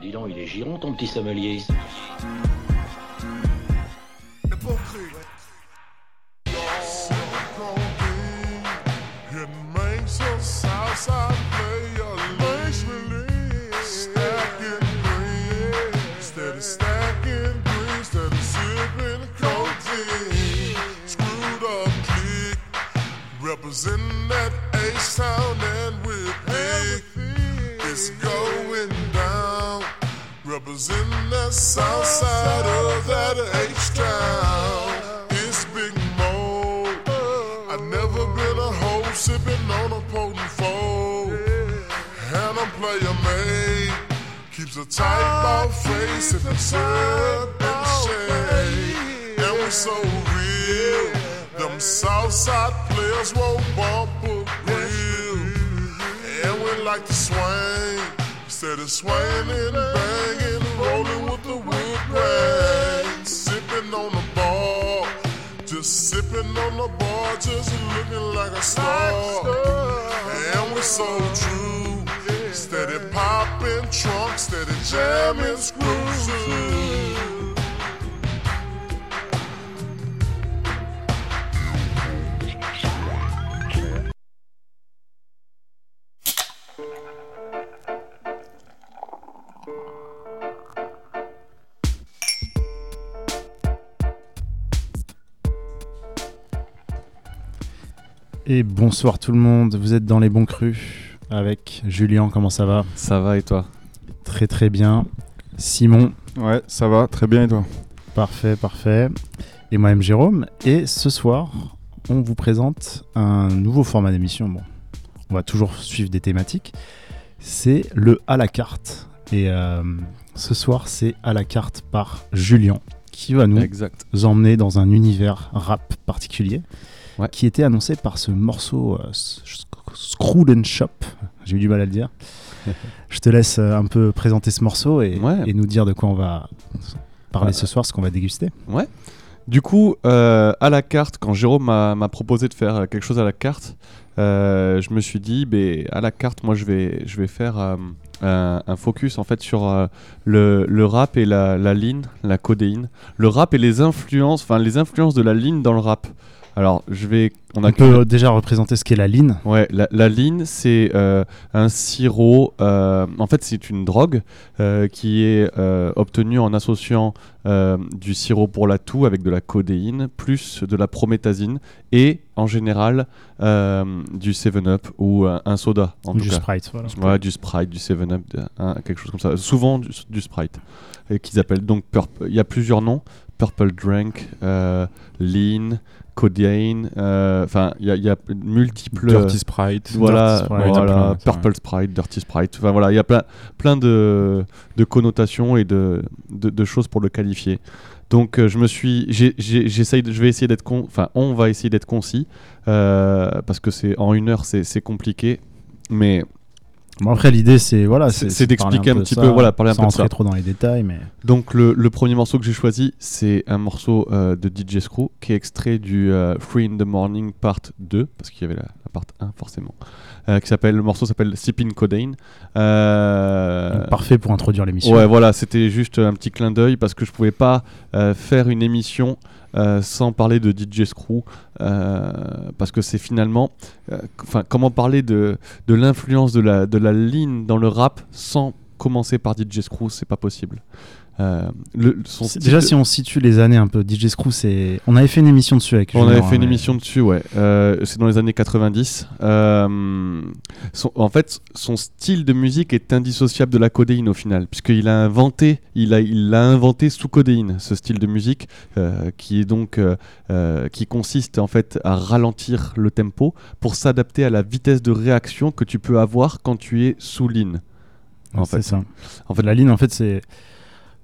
Dis donc, il est giron ton petit sommelier. Representing that H-Town and with big. It's going. Representing that south side of that H-Town. It's Big Mo. I never been a hoe sipping on a potent foe. And I'm player made. Keeps a tight ball face if it's syrup and shade. And we so real. Them south side players won't bump a grill. And we like to swing. Instead of swinging and banging, rolling with the wood grain. Sipping on the bar. Just sipping on the bar, just looking like a star. And we're so true. Steady popping trunks, steady jamming screws. Et bonsoir tout le monde, vous êtes dans les bons crus avec Julien, comment ça va? Ça va et toi? Très très bien. Simon Ouais, ça va, très bien et toi? Parfait, parfait. Et moi-même Jérôme. Et ce soir, on vous présente un nouveau format d'émission. Bon, on va toujours suivre des thématiques. C'est le à la carte. Et euh, ce soir, c'est à la carte par Julien qui va nous Exact. emmener dans un univers rap particulier Ouais. qui était annoncé par ce morceau euh, Screwed and Shop. J'ai eu du mal à le dire. Je te laisse euh, un peu présenter ce morceau et, Ouais. et nous dire de quoi on va parler Ouais. ce soir, ce qu'on va déguster. Du coup, euh, à la carte, quand Jérôme m'a proposé de faire quelque chose à la carte, euh, je me suis dit, ben, à la carte, moi, je vais, je vais faire euh, un, un focus en fait sur euh, le, le rap et la, la ligne, la codéine. Le rap et les influences, enfin les influences de la ligne dans le rap. Alors, je vais, on a On peut déjà représenter ce qu'est la ligne. Ouais, la, la ligne, c'est euh, un sirop. euh, en fait, c'est une drogue euh, qui est euh, obtenue en associant euh, du sirop pour la toux avec de la codéine, plus de la prométhazine et en général euh, du 7-Up ou un, soda. En du tout cas. Sprite. Voilà. Ouais, du Sprite, du 7-Up, de- hein, quelque chose comme ça. Souvent du, du Sprite. Qu'ils appellent donc Purple. Il y a plusieurs noms Purple Drink, euh, Lean, Codeine. euh, Enfin, il y, a- il y a multiples. Dirty Sprite. Voilà, Dirty Sprite, voilà, plein, Purple Sprite, Dirty Sprite. Enfin voilà, il y a plein, plein de, de connotations et de, de, de choses pour le qualifier. Donc euh, je me suis, j'essaye, je vais essayer d'être con, enfin on va essayer d'être concis euh, parce que c'est en une heure c'est c'est compliqué, mais Bon, après, l'idée, c'est voilà, C'est- d'expliquer un petit ça, peu, voilà, parler un peu de ça. trop dans les détails, mais Donc le, le premier morceau que j'ai choisi, c'est un morceau euh, de DJ Screw qui est extrait du euh, Free in the Morning Part 2, parce qu'il y avait la, la part 1 forcément, qui s'appelle, le morceau s'appelle Sipping Codeine. Euh, parfait pour introduire l'émission. Ouais, voilà, c'était juste un petit clin d'œil parce que je pouvais pas euh, faire une émission euh, sans parler de DJ Screw euh, parce que c'est finalement, euh, enfin, comment parler de, de l'influence de la, de la ligne dans le rap sans commencer par DJ Screw, c'est pas possible. Euh, le, son Déjà, si on situe les années un peu, DJ Screw, c'est. On avait fait une émission dessus avec on avait hein, fait une émission dessus, ouais. Euh, c'est dans les années 90. Euh, son- en fait, son style de musique est indissociable de la codéine au final, puisqu'il a inventé, il a, il l'a inventé sous codéine, ce style de musique, euh, qui est donc, qui consiste en fait à ralentir le tempo pour s'adapter à la vitesse de réaction que tu peux avoir quand tu es sous ligne. En c'est fait. ça. En fait, La ligne, en fait, c'est.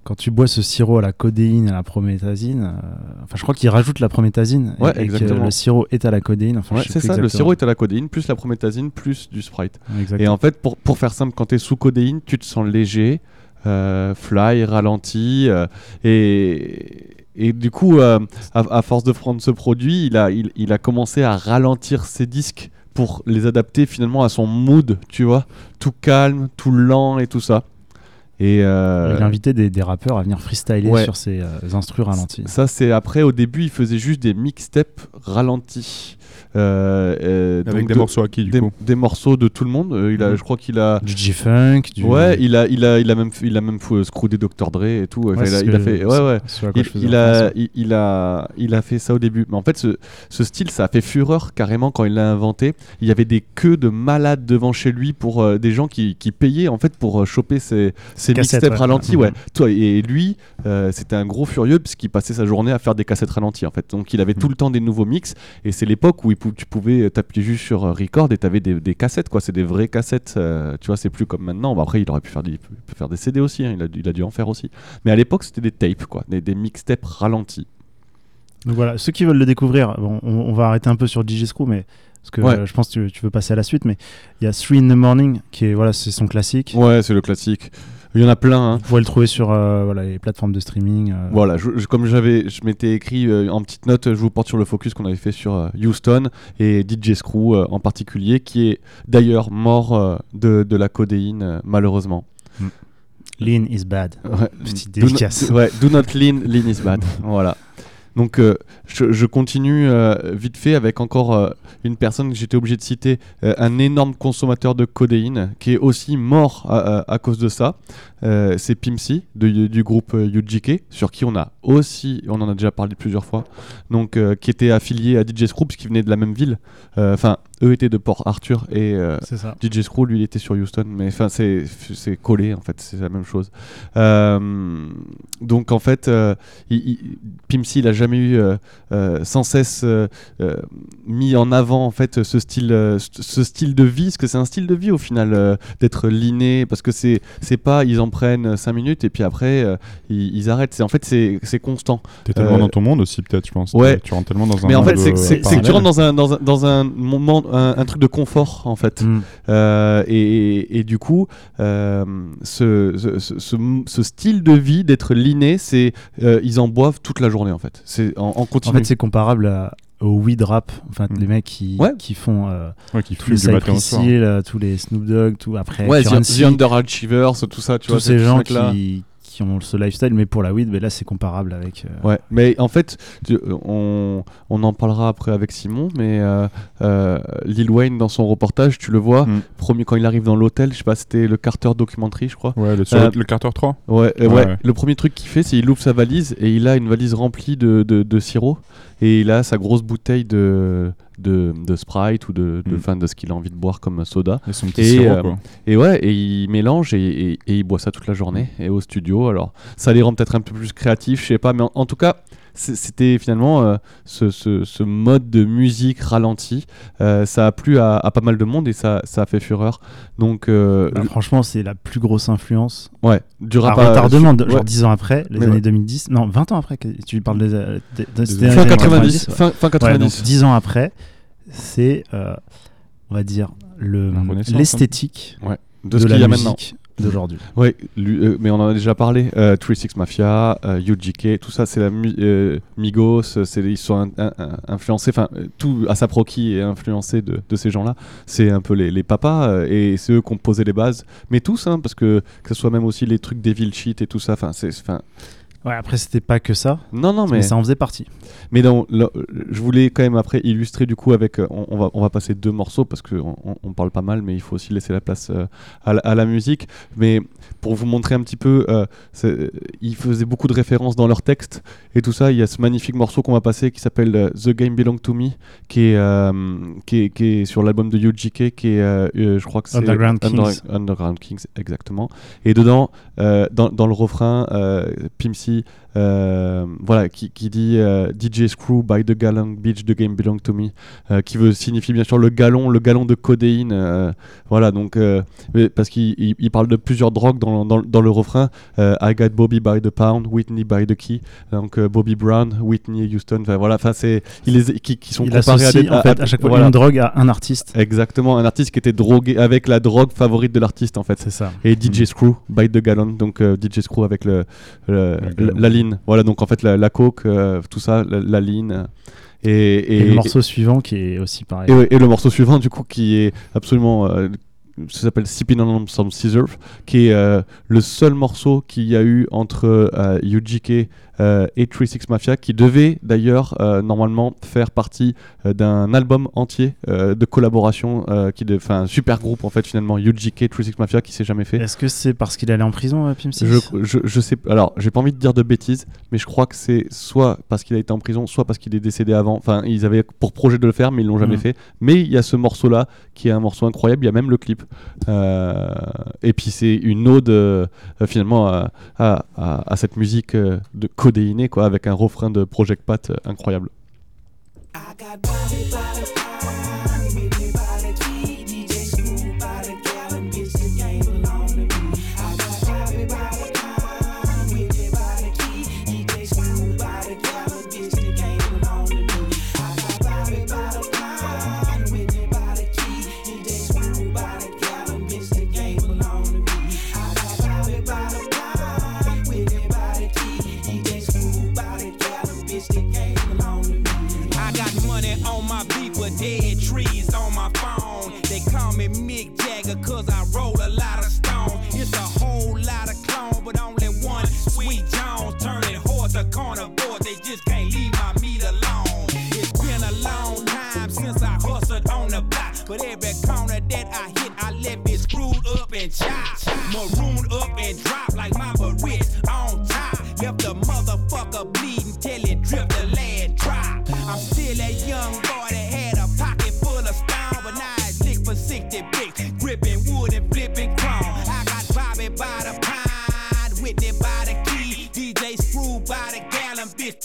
Quand tu bois ce sirop à la codéine, à la prométhazine, euh, enfin, je crois qu'il rajoute la prométhazine et- Ouais, et, que exactement. le sirop est à la codéine. Enfin, ouais, c'est plus ça. Le sirop est à la codéine, plus la prométhazine, plus du sprite. Et Exactement. en fait, pour, pour faire simple, quand tu es sous codéine, tu te sens léger, euh, fly, ralenti. euh, et, et du coup, à, à force de prendre ce produit, il a, il, il a commencé à ralentir ses disques pour les adapter finalement à son mood, tu vois. Tout calme, tout lent et tout ça. Et euh, Il invitait des, des rappeurs à venir freestyler Ouais. sur ses euh, instrus ralentis. ça, c'est après, au début, il faisait juste des mixtapes ralentis. Euh, euh, Avec donc des de- morceaux acquis, du des, coup. des morceaux de tout le monde. Euh, il a, Mhm. Je crois qu'il a. Du G-Funk, du. Ouais, il a, il a, il a même, il a même screwé Dr. Dre et tout. Ouais, il a, il fait, ouais, ouais. à Il, a, il, il a, il a fait ça au début. Mais en fait, ce, ce style, ça a fait fureur carrément quand il l'a inventé. Il y avait des queues de malades devant chez lui pour euh, des gens qui, qui payaient en fait pour choper ses, ses Cassettes, mixtapes ouais. ralentis. Mhm. Ouais. Toi, et lui, euh, c'était un gros furieux puisqu'il passait sa journée à faire des cassettes ralenties en fait. Donc il avait tout le temps des nouveaux mix. Et c'est l'époque où il pou- tu pouvais t'appuyer juste sur euh, record et t'avais des, des cassettes quoi. C'est des vraies cassettes. euh, tu vois, c'est plus comme maintenant. Bon, après, il aurait pu faire des, peut faire des CD aussi. hein, il, a, dû- il a dû en faire aussi. Mais à l'époque, c'était des tapes quoi, des, des mixtapes ralentis. Donc voilà, ceux qui veulent le découvrir, bon, on, on va arrêter un peu sur DJ Screw, mais parce que Ouais. euh, je pense que tu, tu veux passer à la suite, mais il y a Three in the Morning qui est voilà, c'est son classique. Ouais, c'est le classique. Il y en a plein. hein. Vous pouvez le trouver sur euh, voilà, les plateformes de streaming. euh, Voilà, je- je- comme j'avais, je m'étais écrit euh, en petite note, je vous porte sur le focus qu'on avait fait sur Houston et DJ Screw en particulier, qui est d'ailleurs mort de, de la codéine malheureusement. Lean is bad. Ouais. Petite Do not- dédicace. ouais, do not lean, lean is bad. voilà. Donc je, je continue euh, vite fait avec encore euh, une personne que j'étais obligé de citer, euh, un énorme consommateur de codéine qui est aussi mort à, à- à cause de ça. C'est Pimsy de- du groupe UGK, sur qui on a aussi, on en a déjà parlé plusieurs fois, donc qui était affilié à DJ Screw puisqu'ils venaient de la même ville. Enfin, eux étaient de Port Arthur et. DJ Screw, lui, il était sur Houston, mais enfin, c'est collé en fait, c'est la même chose. Donc en fait, il, il- Pimsy, il a jamais eu sans cesse euh, euh, mis en avant en fait ce style, euh, ce style de vie, parce que c'est un style de vie au final euh, d'être liné, parce que c'est c'est pas, ils en prennent 5 minutes et puis après euh, ils, ils arrêtent. C'est en fait c'est c'est constant. T'es tellement Euh, dans ton monde aussi, peut-être, je pense. ouais. Tu rentres tellement dans un Mais en fait, c'est euh, que tu rentres dans un, dans un, dans un moment, un, un truc de confort en fait. Mm. Euh, et, et- du coup, euh, ce, ce, ce- style de vie d'être liné, c'est euh, ils en boivent toute la journée en fait. C'est en, en En continu. Fait, c'est comparable à- au weed rap. Enfin, Mm. les mecs qui, Ouais. qui font euh, Ouais, qui tous les Cypress. Hill, tous les Snoop Dogg, tout après. ouais, The, Currency, The Underachievers, tout ça, tu tous vois. ces ce gens qui, qui ont ce lifestyle, mais pour la weed, mais là, c'est comparable avec. euh, Ouais, mais en fait, tu- on, on en parlera après avec Simon, mais euh, euh, Lil Wayne dans son reportage, tu le vois, Mm. premier quand il arrive dans l'hôtel, je sais pas, c'était le Carter Documentary, je crois. Ouais, le, sur Euh, le Carter 3 Ouais, euh, Ouais, ouais. ouais. le premier truc qu'il fait, c'est il ouvre sa valise et il a une valise remplie de, de, de sirop et il a sa grosse bouteille de, de, de Sprite ou de, de, Mm. fin, de ce qu'il a envie de boire comme soda. et son petit Et, sirop, euh, quoi. Et ouais, et il mélange et, et- et il boit ça toute la journée et au studio. Alors ça les rend peut-être un peu plus créatifs, je sais pas, mais en, en tout cas. C'était finalement euh, ce, ce- ce mode de musique ralenti. Euh, ça a plu à, à pas mal de monde et ça, ça a fait fureur. Donc, euh, bah, franchement, c'est la plus grosse influence. ouais, du À rap à- retardement, de- ouais. genre 10 ans après, les Mais années ouais. 2010. Non, 20 ans après. que- Tu parles des. des- des- Fin années 90, ouais. fin, fin Ouais, 90. donc 10 ans après, c'est, euh, on va dire, le renaissance, l'esthétique de, de, ce qu'il y a maintenant. musique d'aujourd'hui. Lui- euh, mais on en a déjà parlé. Euh, 36 Mafia, euh, UGK, tout ça, c'est la mu- euh, Migos, euh, c'est ils sont un- un- un- influencés, enfin euh, tout ASAP Rocky est influencé de, de ces gens-là. C'est un peu les, les papas euh, et c'est eux qui ont posé les bases. Mais tous, hein, parce que que ce soit même aussi les trucs Devil Shit et tout ça. Enfin, c'est, Ouais, après, c'était pas que ça, non, non, mais, mais ça en faisait partie. Mais dans, là, je voulais quand même après illustrer du coup avec. euh, On, on va, on va passer deux morceaux parce qu'on on, parle pas mal, mais il faut aussi laisser la place euh, à, la, à la musique. Mais pour vous montrer un petit peu, euh, ils faisaient beaucoup de références dans leur texte et tout ça. Il y a ce magnifique morceau qu'on va passer qui s'appelle The Game Belong to Me, qui est, euh, qui est, qui est sur l'album de UGK, qui est, je crois que c'est Underground Kings. Underground Kings, exactement. Et dedans, dans, dans le refrain, Pimsy, euh, voilà, qui, qui dit euh, DJ Screw by the Gallon Beach, the game belong to me, euh, qui veut signifier bien sûr le galon, le galon de codéine. euh, voilà, donc euh, parce qu'il il- il parle de plusieurs drogues dans, dans, dans le refrain. euh, I got Bobby by the pound, Whitney by the key. Donc euh, Bobby Brown, Whitney Houston. Enfin voilà, enfin c'est ils les qui, qui sont Il comparés à associe, des en fait, à chaque fois voilà. une drogue à un artiste. Exactement, un artiste qui était drogué avec la drogue favorite de l'artiste en fait. C'est ça. Et DJ Screw, by the gallon, donc euh, DJ Screw avec le, le- Le la, gallon. Ligne. Voilà, donc en fait la, la coke, euh, tout ça, la, la ligne. euh, Et, Et, le morceau suivant qui est aussi pareil. et, le morceau suivant, du coup, qui est absolument euh, ça s'appelle Sipping on Some Scissors, qui est euh, le seul morceau qu'il y a eu entre euh, UGK euh, et 36 Mafia, qui devait d'ailleurs euh, normalement faire partie euh, d'un album entier euh, de collaboration, qui de, enfin un super groupe en fait finalement UGK 36 Mafia qui s'est jamais fait. Est-ce que c'est parce qu'il allait en prison, 6 Je, je, je sais, alors j'ai pas envie de dire de bêtises, mais je crois que c'est soit parce qu'il a été en prison, soit parce qu'il est décédé avant. Enfin, ils avaient pour projet de le faire, mais ils l'ont jamais Mhm. fait. Mais il y a ce morceau-là qui est un morceau incroyable. Il y a même le clip. Et puis c'est une ode finalement à, à- à- à cette musique de codéinée, quoi, avec un refrain de Project Pat euh, incroyable. Call me Mick Jagger cause I roll a lot of stone. It's a whole lot of clone, but only one sweet Jones turning horse a carnivore. They just can't leave my meat alone. It's been a long time since I hustled on the block. But every corner that I hit, I left it screwed up and chopped. Marooned up and dropped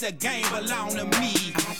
the game belong to me.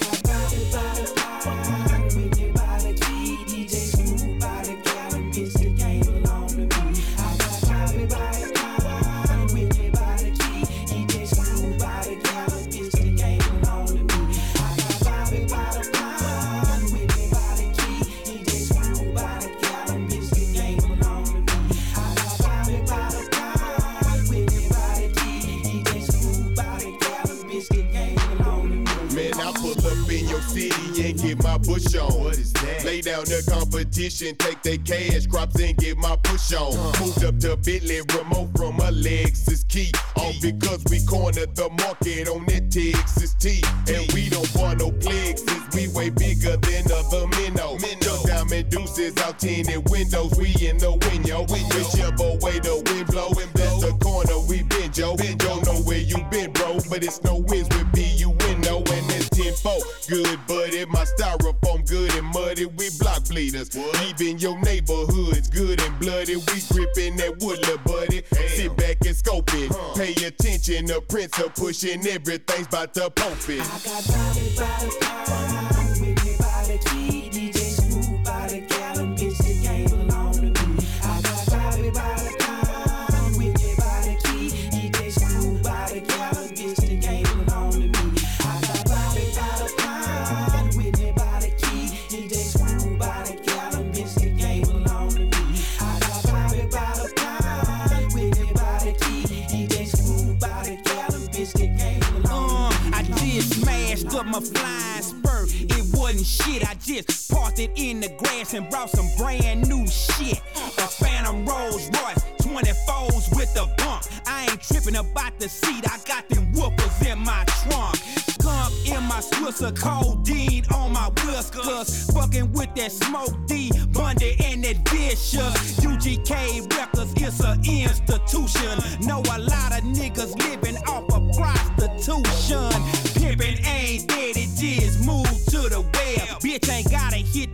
Down the competition, take their cash crops and get my push on. Moved up to Bentley remote from a Lexus key. All because we cornered the market on that Texas T. And we don't want no plexus, we way bigger than other minnow. Just diamond deuces out tinted windows, we in the window. Whichever way the wind blow, that's the corner we been, Joe. Don't know where you been, bro, but it's no wins with B, you win, no, and it's 10 Good, but buddy, my styrofoam bleeders. Leaving your neighborhoods good and bloody, we gripping that wood, little buddy. Sit back and scope it. Pay attention, the prince are pushing, everything's about to pump it. I got pound, Whitney by the key, DJ Smooth the gallon, my flying spur. It wasn't shit. I just parked it in the grass and brought some brand new shit. A Phantom Rolls Royce, 24s with a bump. I ain't tripping about the seat. I got them whoopers in my trunk. Skunk in my Swisser, codeine on my whiskers. Fucking with that smoke D, Bundy and that vicious. UGK Records it's an institution. Know a lot of niggas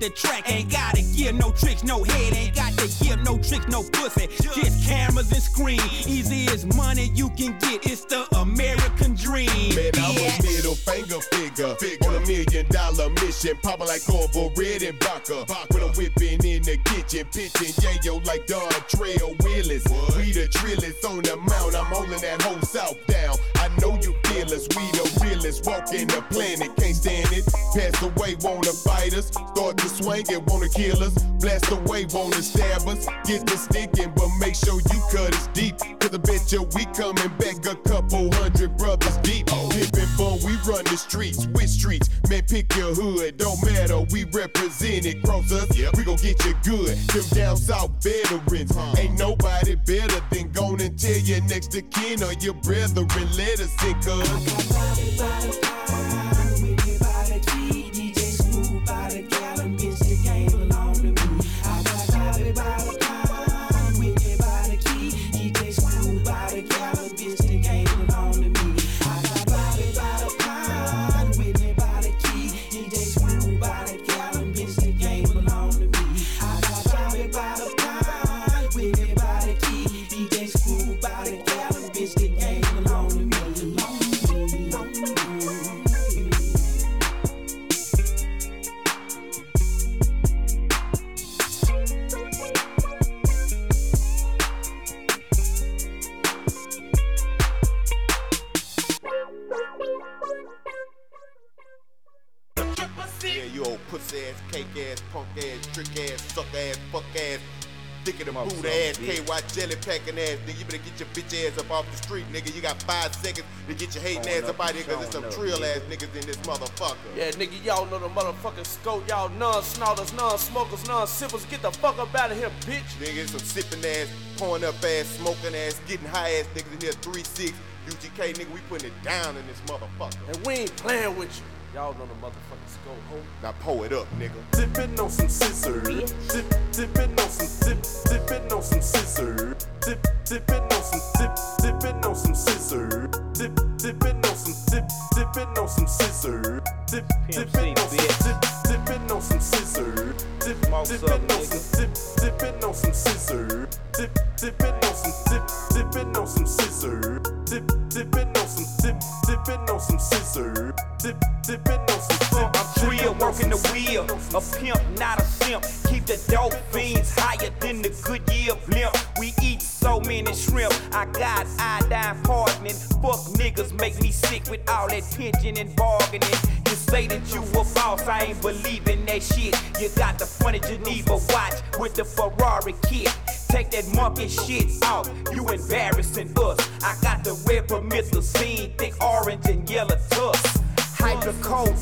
the track, ain't gotta give no tricks, no head, ain't got to give no tricks, no pussy. Just cameras and screen. Easy as money you can get, it's the American dream. Man, I'm a middle finger figure, on a million dollar mission, popping like Corvo Red and Vodka. When I'm whipping in the kitchen, pitching yayo like Don Trail Willis. We the trillers on the mount, I'm holding that whole south down. I know you feel us, we the realest, walking the planet, away, wanna fight us, start to swing and wanna kill us. Blast away, wanna stab us, get the sticking, but make sure you cut us deep. Cause I bet you we coming back a couple hundred brothers deep. Pippin' bone, we run the streets, with streets. Man, pick your hood, don't matter, we represent it. Cross us, we gon' get you good. Them down south veterans, ain't nobody better than gon' and tell your next to kin or your brethren. Let us in. Off the street, nigga. You got five seconds to get your hating ass up out here, cause there's some trill ass niggas in this motherfucker. Yeah, nigga, y'all know the motherfucking scope. Y'all non-snorters, non-smokers, non-sippers. Get the fuck up out of here, bitch. Niggas some sipping ass, pouring up ass, smoking ass, getting high ass niggas in here, 3-6. UGK, nigga, we putting it down in this motherfucker. And we ain't playing with you. Y'all gonna motherfuckers go home. Now pull it up, nigga. Sippin' on some scissors. Dip, sippin' on some sip, on some scissors. Dip, sippin' on some sip, on some scissors. Dip, sippin' on some sip, on some scissors. Dip, sippin' on some sip, on some scissors. Dip, sippin' on some sip, on some scissors. Dip, sippin' on some on some scissors. On some some scissors. Dip, dipping on some. I'm real, working the wheel. A pimp, not a simp. Keep the dope fiends higher than the Goodyear blimp. We eat so many shrimp. I got iodine hardening. Fuck niggas make me sick with all that pinching and bargaining. You say that you a boss, I ain't believing that shit. You got the funny Geneva watch with the Ferrari kit. Take that monkey shit off, you embarrassing us. I got the red promethazine, thick orange and yellow tusk.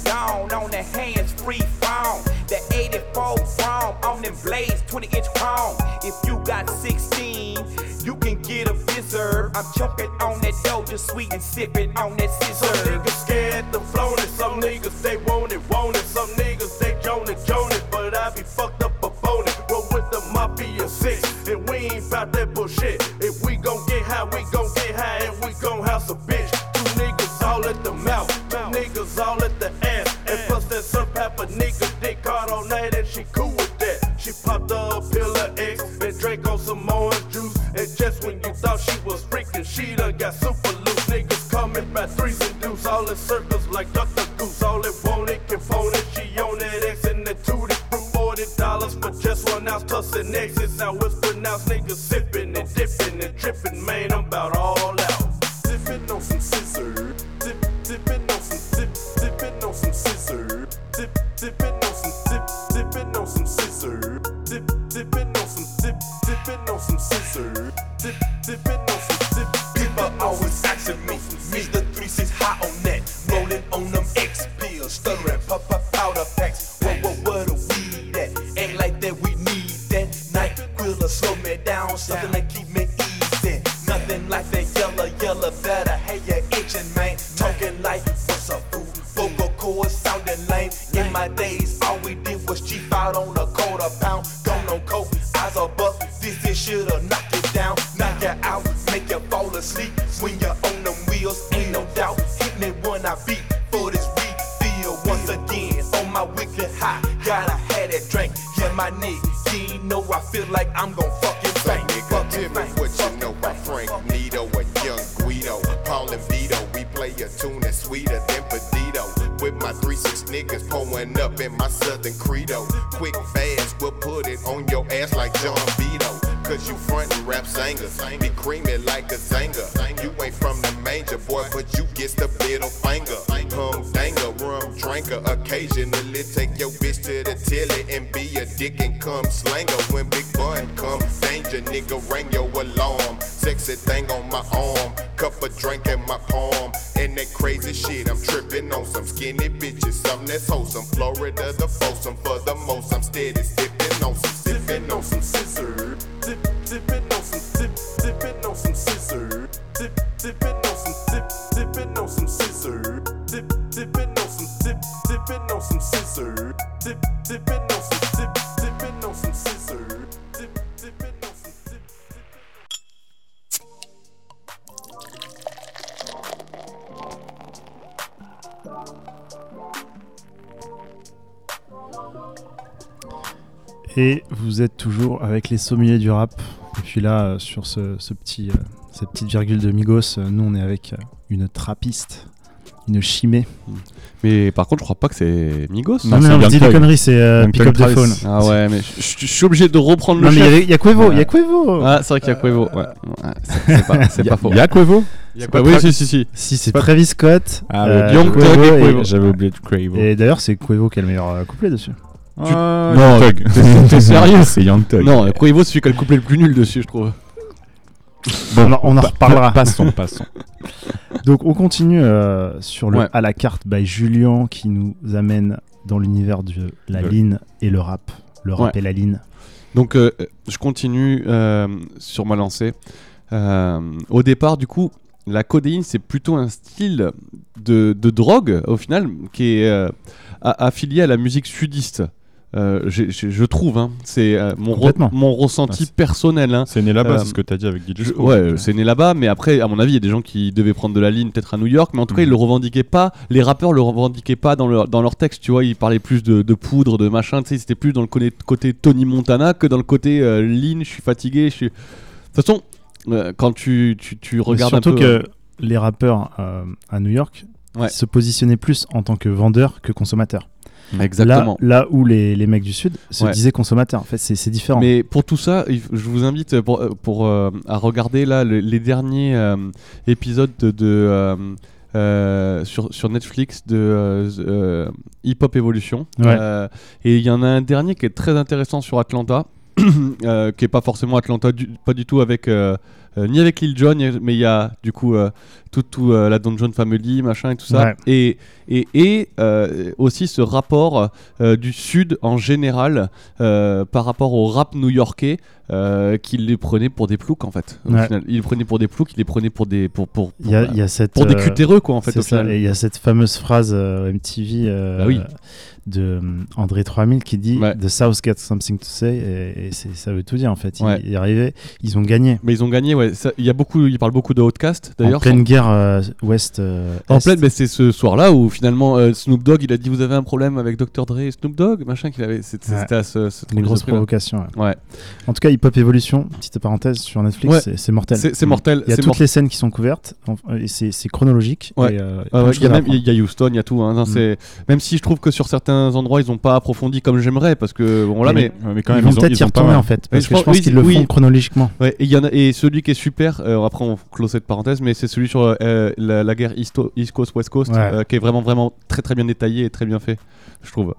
Down on the hands free phone. The 84 chrome on them blades, 20 inch chrome. If you got 16, you can get a bizarre. I'm choking on that doja sweet and sipping on that Some scissor. niggas scared to flown it, some niggas they want it, want it. Some niggas they joan it, joan it, but I be fucked and we ain't bout that bullshit. If we gon' get high, we gon' get high, and we gon' house a bitch. Two niggas all at the mouth, on a quarter pound. Gone on coke, eyes are buck. This shit should've knocked it down, knock you out, make you fall asleep. John Vito. Cause you frontin' rap singers, be creamy like a zanger. You ain't from the manger, boy, but you get the middle finger. Hum danger, rum drinker. Occasionally take your bitch to the tilly and be a dick and come slanger. When Big Bun come, danger, nigga, ring your alarm. Sexy thing on my arm, cup of drink in my palm. And that crazy shit, I'm tripping on some skinny bitches, something that's wholesome. Florida the foursome for the most. I'm steady Et vous êtes toujours avec les sommeliers du rap. Et puis là, euh, sur ce, ce petit, euh, cette petite virgule de Migos, euh, nous on est avec une trappiste, une chimée. Mais par contre, je crois pas que c'est Migos. Non, mais non, je dis des conneries, c'est euh, Pick Up the. Phone. Ah ouais, mais je, suis obligé de reprendre Non, le mais il y a- il y, a Quavo, il y a Quavo. Ah, c'est vrai qu'il y a Quavo. Ouais. Ouais, c'est pas, faux. Il y a Quavo Il y a pas Quavo. Oui, si, si, si. Si, c'est pas- Travis Scott. Ah, euh, Young Thug et Quavo. J'avais oublié de Quavo. Et d'ailleurs, c'est Quavo qui a le meilleur couplet dessus. Ah, Non, Young Thug. t'es- sérieux C'est Young Thug. Non, Quavo, c'est celui qui a le couplet le plus nul dessus, je trouve. Bon, on en, on en Pa- reparlera. pa- Passons, passons. Donc, on continue euh, sur le Ouais. à la carte by Julien qui nous amène dans l'univers de la Le- ligne et le rap. Le rap Ouais. et la ligne. Donc, euh, je continue euh, sur ma lancée. Euh, au départ, du coup, la codéine, c'est plutôt un style de, de drogue, au final, qui est euh, affilié à la musique sudiste. Euh, je trouve, hein. c'est euh, mon, re- Complètement. mon ressenti Ah, personnel. hein. C'est né là-bas, Euh, c'est ce que t'as dit avec DJ Je- ouais, c'est né là-bas, mais après, à mon avis, il y a des gens qui devaient prendre de la ligne peut-être à New York, mais en tout cas, Mhm. ils le revendiquaient pas. Les rappeurs le revendiquaient pas dans leur, dans leur texte, tu vois. Ils parlaient plus de, de poudre, de machin, tu sais, c'était plus dans le côté, Tony Montana que dans le côté ligne, je suis fatigué, je suis. De toute façon, quand tu, tu, tu regardes surtout un peu. que les rappeurs à New York Ouais. se positionnaient plus en tant que vendeurs que consommateurs. Exactement. Là, là où les, les mecs du Sud se Ouais. disaient consommateurs. En fait, c'est différent. Mais pour tout ça, je vous invite pour, euh, pour, euh, à regarder là le- les derniers euh, épisodes de, de, euh, sur, sur Netflix de euh, euh, Hip Hop Evolution. Ouais. Et il y en a un dernier qui est très intéressant sur Atlanta, qui est pas forcément Atlanta, du- pas du tout avec ni avec Lil Jon, mais il y a du coup euh, tout, tout euh, la Don John Family, machin et tout ça. Ouais. Et, et, et euh, aussi ce rapport euh, du Sud en général euh, par rapport au rap new-yorkais euh, qu'il les prenait pour des ploucs en fait. Au Ouais. final. Il les prenait pour des ploucs, il les prenait pour des pour pour, il y a, pour, y a cette, pour des euh, cutéreux quoi en fait ça, et il y a cette fameuse phrase euh, MTV euh, Bah oui. De euh, André 3000 qui dit Ouais. The South got something to say et, ça veut tout dire en fait. Ils, Ouais. ils arrivaient, ils ont gagné. Mais ils ont gagné ouais. Ça- Il y a beaucoup, il parle beaucoup de Outcast En d'ailleurs. pleine guerre euh, ouest. euh, En pleine, mais c'est ce soir-là où finalement euh, Snoop Dogg il a dit vous avez un problème avec Dr Dre et Snoop Dogg machin qu'il avait c'était Ouais. à ce, ce Une grosse provocation. ouais. En tout cas, Hip Hop Evolution, petite parenthèse sur Netflix, c'est- mortel. C'est mortel. Il y a toutes les scènes qui sont couvertes en- et c'est chronologique. Euh, Ah il y il y a Houston, il y a tout. hein. Non, Mm. Même si je trouve que sur certains endroits ils ont pas approfondi comme j'aimerais parce que bon là Mais- mais mais quand Ils même, vont ils ont, peut-être ils y retourner en fait, parce je que je pense- qu'ils le oui. font chronologiquement. Ouais, et il y en a et celui qui est super, euh, après on close cette parenthèse, mais c'est celui sur euh, la, la guerre East, East Coast West Coast, Ouais. euh, qui est vraiment vraiment très très bien détaillé et très bien fait, je trouve.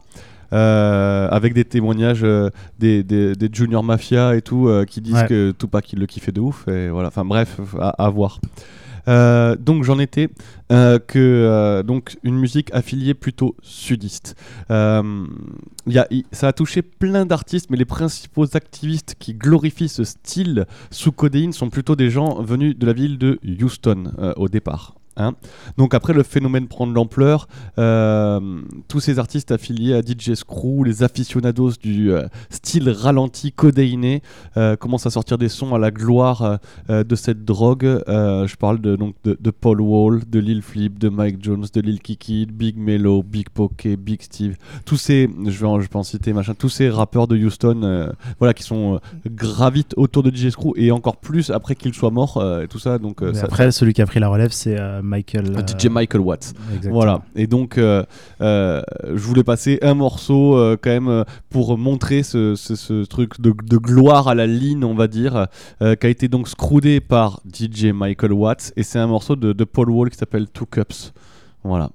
Euh, avec des témoignages euh, des, des, des junior mafia et tout euh, qui disent Ouais. que Tupac il le kiffait de ouf et voilà enfin bref à, à voir Euh, donc j'en étais euh, euh, une musique affiliée plutôt sudiste. Y a, ça a touché plein d'artistes, mais les principaux activistes qui glorifient ce style sous codéine sont plutôt des gens venus de la ville de Houston au départ. Hein. Donc après le phénomène prend de l'ampleur, euh, tous ces artistes affiliés à DJ Screw, les aficionados du euh, style ralenti codéiné, euh, commencent à sortir des sons à la gloire de cette drogue. Je parle de, donc de, de Paul Wall, de Lil Flip, de Mike Jones, de Lil Kiki, Big Mello, Big Poké, Big Steve. Tous ces, je vais en, je peux en citer machin, tous ces rappeurs de Houston, voilà, qui sont gravitent autour de DJ Screw et encore plus après qu'il soit mort et tout ça. Donc ça- après, celui qui a pris la relève, c'est Michael. euh, DJ Michael Watts. exactement. Voilà. Et donc, euh, euh, je voulais passer un morceau quand même pour montrer ce, ce- ce truc de, de gloire à la ligne, on va dire, qui a été donc scroudé par DJ Michael Watts. Et c'est un morceau de, de Paul Wall qui s'appelle Two Cups. Voilà.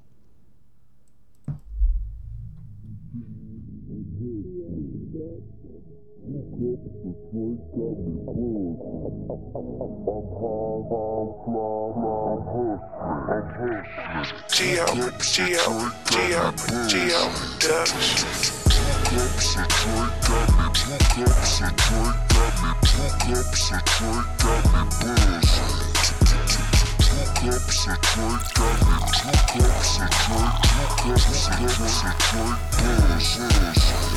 Geo, Geo, Geo, Geo, Cups of two cups of two cups of Two cups of two cups of two cups of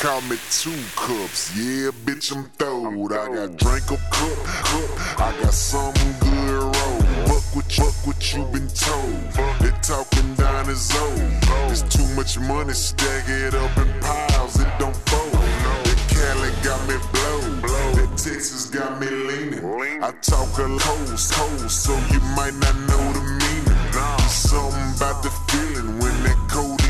Call me two cups, yeah, bitch, I'm throwed. I got drink a cup, cup. I got some good roll. Fuck what, fuck what you been told. They talking down the zone. There's too much money, stack it up in piles, it don't fold. That Cali got me blow. That Texas got me leaning. I talk a cold, cold, so you might not know the meaning. Something about the feeling when that get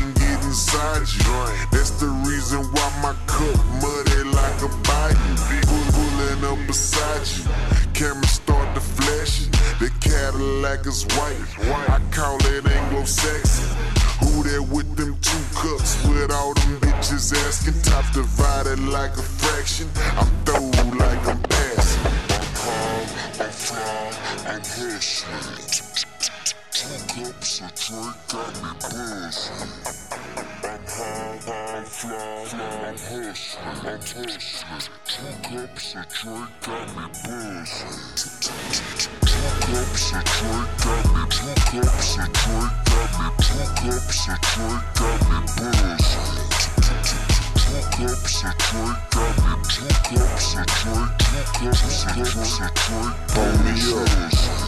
inside you. That's the reason why my cup muddy like a bayou. Pull, pulling up beside you. Camera start to flash. The Cadillac is white. I call it Anglo-Saxon. Who there with them two cups with all them bitches asking? Top divided like a fraction. I'm through like I'm passing. I'm hard, I'm fly, I'm hustling. Two cups of drink got me buzzing. I'm high, I'm fly, I'm hustling, I'm hustling. Two cups of drink got me buzzing. Two cups of drink got me, two cups of drink got me, two cups of drink got me buzzing. Two cups of drink got me, two cups of drink, two cups of drink, pull me up.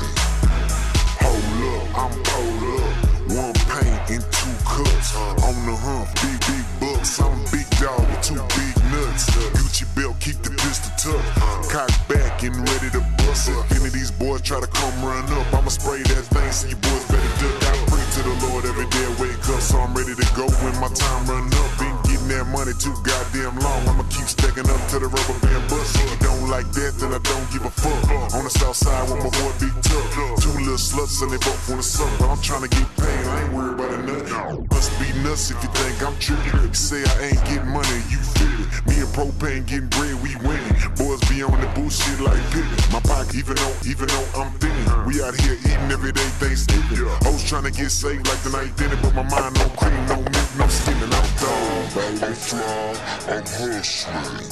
Hold up, I'm pulled up. One paint in two cups. On the hunt, big, big bucks. I'm a big dog with two big nuts. Gucci belt, keep the pistol tucked. Cock back and ready to bust it. Any of these boys try to come run up, I'ma spray that thing so you boys better duck. I pray to the Lord every day I wake up, so I'm ready to go when my time run up. That money too goddamn long. I'ma keep stacking up to the rubber band bust. If you don't like that, then I don't give a fuck. On the south side with my boy Big Tuck. Two little sluts and they both wanna suck, but I'm trying to get paid. I ain't worried about a nut. Must be nuts if you think I'm tripping. Say I ain't getting money, you feel it. Me and propane getting bread, we winning. Boys be on the bullshit like Pippin. My pocket, even though, even though I'm thinning. We out here eating every day Thanksgiving. Hoes trying to get saved like the night dinner, but my mind no cream, no milk, no skimming. I'm dog, I'm fly, I'm hustling.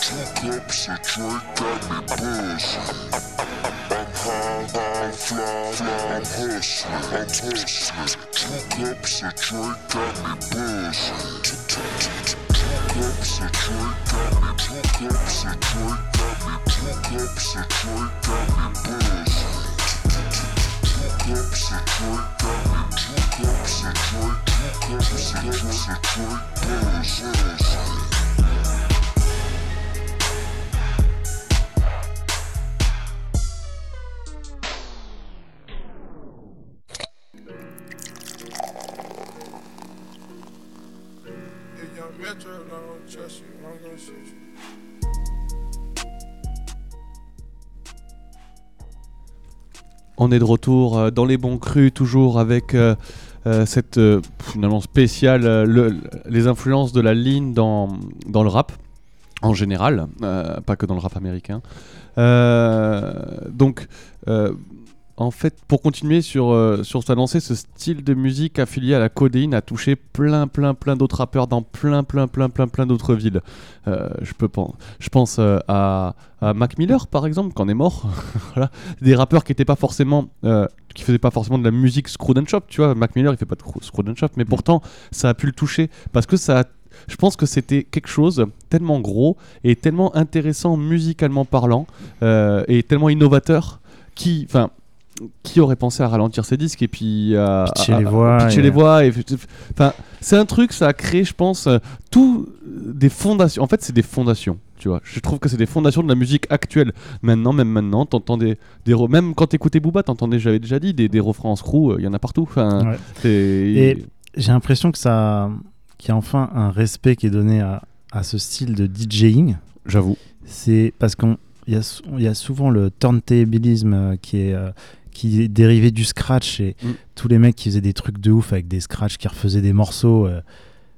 Two cups of drink got me buzzing. I'm high, I'm fly, I'm hustling, I'm hustling. Two cups of drink got me buzzing. Two cups of drink got me, two cups of drink got me, two cups of drink got me buzzing. Two cups of drink got me, On est de retour euh, dans les bons crus, toujours avec euh, cette euh, finalement spéciale, euh, le- les influences de la ligne dans, dans le rap en général, pas que dans le rap américain. Donc, en fait, pour continuer sur, euh, sur sa lancée, ce style de musique affilié à la codéine a touché plein, plein, plein d'autres rappeurs dans plein, plein, plein, plein, plein d'autres villes. Euh, je, peux pen- je pense euh, à, à Mac Miller, par exemple, qui en est mort. voilà. Des rappeurs qui étaient pas forcément, qui faisaient pas forcément de la musique screwed and chop, tu vois. Mac Miller, il fait pas de cro- screwed and chop, mais pourtant, ça a pu le toucher parce que ça a je pense que c'était quelque chose tellement gros et tellement intéressant musicalement parlant euh, et tellement innovateur qui, enfin, qui aurait pensé à ralentir ses disques et puis à Pitcher à- les à- voix pitcher et- les voix et enfin c'est un truc ça a créé je pense euh, tout euh, des fondations en fait c'est des fondations tu vois je trouve que c'est des fondations de la musique actuelle maintenant même maintenant t'entends des, des même quand t'écoutais Booba t'entendais j'avais déjà dit des, des refrains en screw euh, il y en a partout enfin Ouais. c'est- Et j'ai l'impression que ça, qu'il y a enfin un respect qui est donné à, à ce style de DJing. J'avoue. C'est parce qu'on il y, a y souvent le turntablisme euh, qui est euh, qui dérivé du scratch et Mm. tous les mecs qui faisaient des trucs de ouf avec des scratchs qui refaisaient des morceaux euh,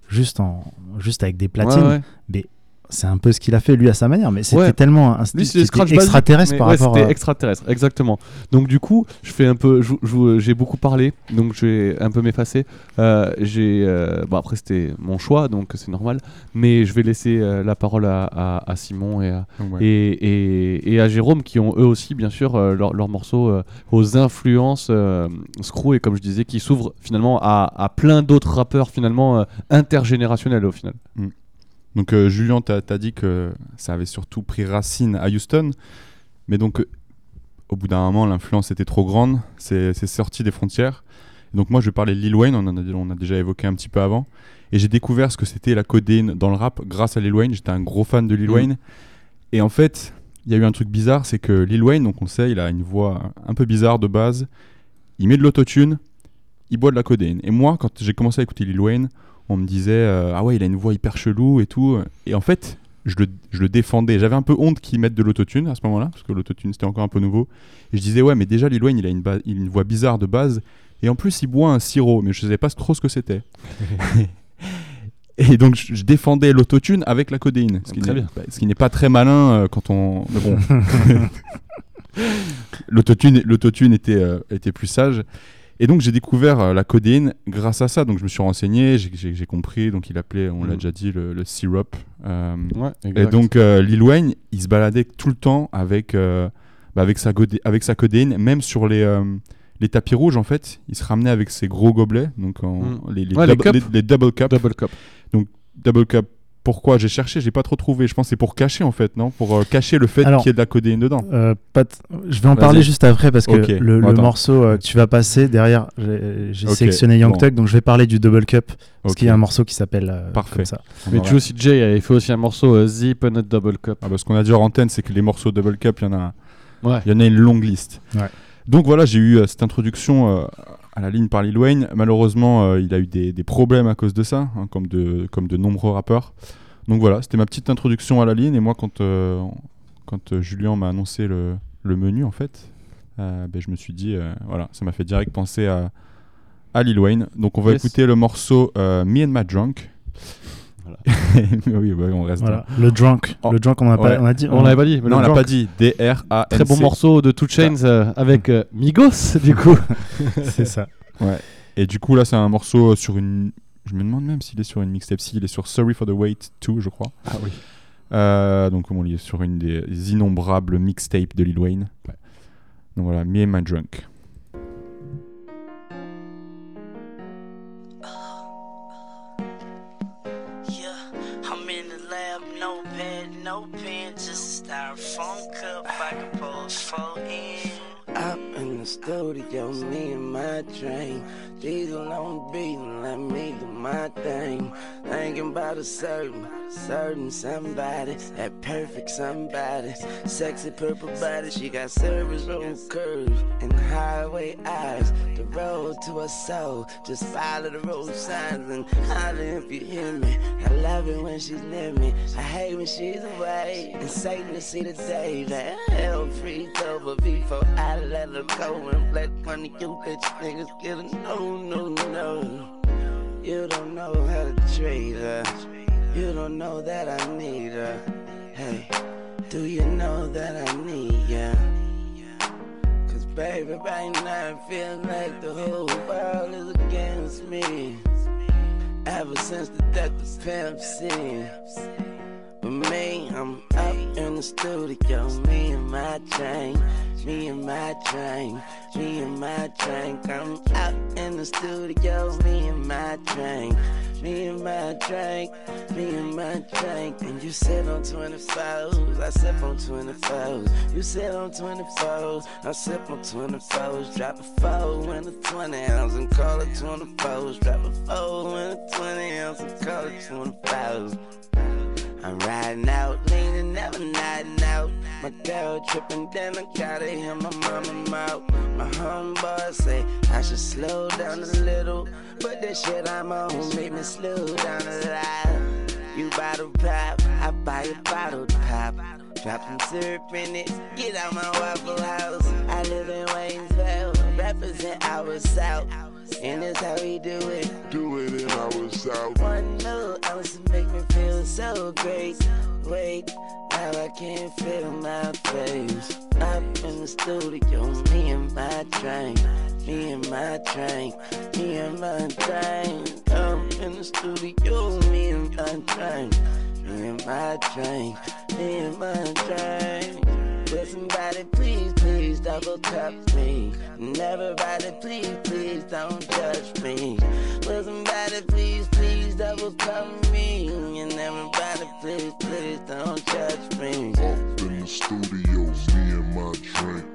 juste en juste avec des platines. Ouais, ouais. Mais c'est un peu ce qu'il a fait lui à sa manière, mais c'était Ouais. tellement un Lui, extraterrestre basiques, par ouais, rapport c'était à. extraterrestre, exactement. Donc du coup, je fais un peu, je- je- j'ai beaucoup parlé, donc je vais un peu m'effacer. Euh, j'ai, euh, bon après c'était mon choix, donc c'est normal. Mais je vais laisser euh, la parole à, à- à Simon et à, Ouais. et, et- et à Jérôme qui ont eux aussi bien sûr euh, leurs leurs morceaux euh, aux influences euh, screw et comme je disais qui s'ouvrent finalement à, à plein d'autres rappeurs finalement euh, intergénérationnels au final. Donc euh, Julien, t'as as dit que ça avait surtout pris racine à Houston, mais donc euh, au bout d'un moment, l'influence était trop grande, c'est sorti des frontières. Et donc moi, je vais parler de Lil Wayne, on en a, on a déjà évoqué un petit peu avant, et j'ai découvert ce que c'était la codéine dans le rap grâce à Lil Wayne. J'étais un gros fan de Lil Mhm. Wayne, et en fait, il y a eu un truc bizarre, c'est que Lil Wayne, donc on sait, il a une voix un peu bizarre de base, il met de l'autotune, il boit de la codéine. Et moi, quand j'ai commencé à écouter Lil Wayne, on me disait euh, ah ouais il a une voix hyper chelou et tout. Et en fait je le, je le défendais. J'avais un peu honte qu'ils mettent de l'autotune à ce moment là parce que l'autotune c'était encore un peu nouveau. Et je disais ouais mais déjà Lil Wayne il a une, il a une voix bizarre de base. Et en plus il boit un sirop mais je savais pas trop ce que c'était. Et donc je, je défendais l'autotune avec la codéine ce qui n'est- bah, pas très malin euh, quand on mais bon. L'autotune l'autotune était euh, était plus sage et donc j'ai découvert euh, la codéine grâce à ça. Donc je me suis renseigné, j'ai- compris. Donc il appelait, on l'a Mhm. déjà dit, le, le syrup. Euh, Ouais, et donc euh, Lil Wayne, il se baladait tout le temps avec, euh, bah, avec, sa, avec sa codéine, même sur les, les tapis rouges en fait. Il se ramenait avec ses gros gobelets, donc en- Mhm. les, les, Ouais, double, les- les double cups. Double Cup. Double cup. Pourquoi j'ai cherché, j'ai pas trop trouvé. Je pense que c'est pour cacher en fait, non? Pour euh, cacher le fait qu'il y ait de la codéine dedans. Euh, pas Je vais en parler juste après parce que le, morceau euh, que tu vas passer derrière, j'ai sélectionné Young bon. Thug, donc je vais parler du Double Cup parce qu'il y a un morceau qui s'appelle euh, Parfait. comme ça. Mais Juicy J avait fait aussi un morceau euh, Zip and a Double Cup. Ah bah, ce qu'on a dit en antenne, c'est que les morceaux double cup, il y en a Ouais. Il y en a une longue liste. Ouais. Donc voilà, j'ai eu euh, cette introduction euh, à la ligne par Lil Wayne. Malheureusement, euh, il a eu des, des problèmes à cause de ça, hein, comme, de, comme de nombreux rappeurs. Donc voilà, c'était ma petite introduction à la ligne. Et moi, quand, euh, quand euh, Julien m'a annoncé le, le menu, en fait, ben, je me suis dit, voilà, ça m'a fait direct penser à, à Lil Wayne. Donc on va Yes. écouter le morceau Me and My Drunk. Voilà. oui, ouais, on reste Voilà. Le Drunk. Oh. Le Drunk, on a, pas, Ouais. on a dit. On l'avait pas dit. mais. Non, on l'a pas dit. D-R-A-N-C. Très bon morceau de Two Chains euh, avec euh, Migos, du coup. C'est ça. Et du coup, là, c'est un morceau sur une. Je me demande même s'il est sur une mixtape. S'il est sur Sorry for the Wait 2, je crois. Ah oui. Euh, donc, bon, il est sur une des innombrables mixtapes de Lil Wayne. Donc voilà, Me and My Drunk. The studio, me and my train. Diesel on beat, let me do my thing. Thinking about a certain, certain somebody, that perfect somebody. Sexy purple body, she got service road curves and highway eyes. The road to her soul, just follow the road signs and holler if you hear me. I love it when she's near me. I hate when she's away. And Satan to see the day that hell freeze over before I let her go and let one of you bitch niggas get a no, no, no. You don't know how to treat her. You don't know that I need her. Hey, do you know that I need ya? Cause baby, right now I feel like the whole world is against me. Ever since the death of Pimp C. But me, I'm up in the studio, me and my train, me and my train, me and my train. I'm out in the studio, me and my train, me and my drink, me and my drink. And you sit on 24s, I sip on 24s. You sit on 24s, I sip on 24s. Drop a four in a 20 ounce and call it 24s. Drop a four in a 20 ounce and call it 24s. I'm riding out, leaning, never nodding out. My girl tripping, then I gotta hear my mama out. My homeboy say I should slow down a little, but this shit I'm on made me slow down a lot. You bottle pop, I buy a bottle pop. Drop some syrup in it, get out my Waffle House. I live in Waynesville, represent our South. And that's how we do it. Do it in our south. One little ounce to make me feel so great. Wait, now I can't feel my face. Up in the studio, me and my train. Me and my train. Me and my train. Up in the studio, me and my train. Me and my train. Me and my train. Will somebody please, please double tap me? And everybody please, please don't judge me. Will somebody please, please double tap me? And everybody please, please don't judge me. Up in the studio, me and my drink,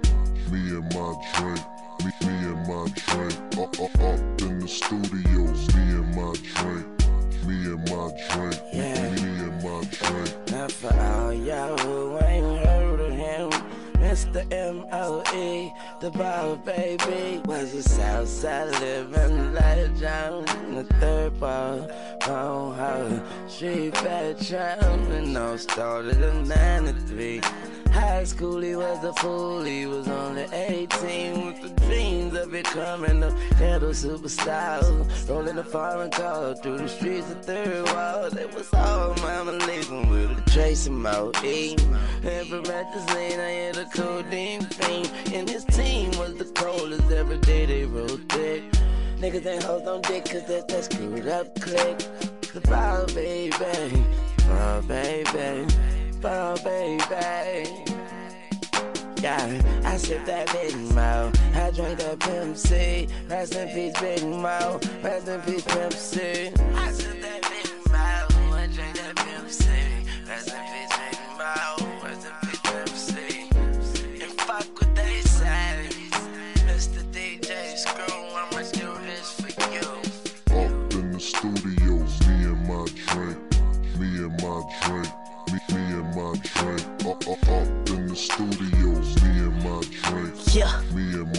me and my drink, me, me and my drink. Up, uh, up, uh, up uh, in the studio, me and my drink, me and my drink, Yeah. me, and my drink. Now for all y'all who Mr. M.O.E., the ball baby, was a Southside living Jones in the third ball. Bone house, street veteran, and all started in 93. High school, he was a fool. He was only 18 with the dreams of becoming a ghetto superstar. Rolling a foreign car through the streets of third wall. It was all mama leaving with a trace of Mo E. And I had a codeine fiend. And his team was the coldest every day they rode thick. Niggas ain't hoes on dick, cause that's that screwed up click. The ball, baby. Ball, baby. Ball, baby. Yeah, I sip that Big Mo. I drink that Pimp C. Rest in peace, Big Mo. Rest in peace, Pimp C. I that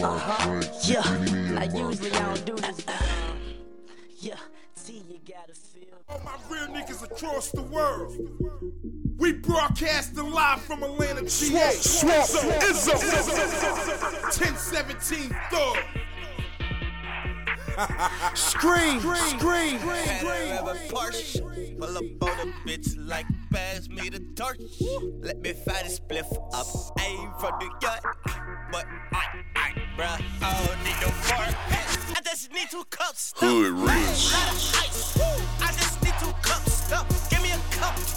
Uh-huh. Yeah. me, me Like usually I don't do this. Yeah. See, you gotta feel. All my real niggas across the world. We broadcasting live from Atlanta, GA. Swamp, swamp, Izzo, Izzo. 1017 Thug. Scream, scream, Have a Porsche. Pull up on a bitch like pass me the torch. Let me fire the spliff up. Aim for the gut. But I, I, bruh, I don't need no fork. I just need two cups. Hood of. I just need two cups. Give me a cup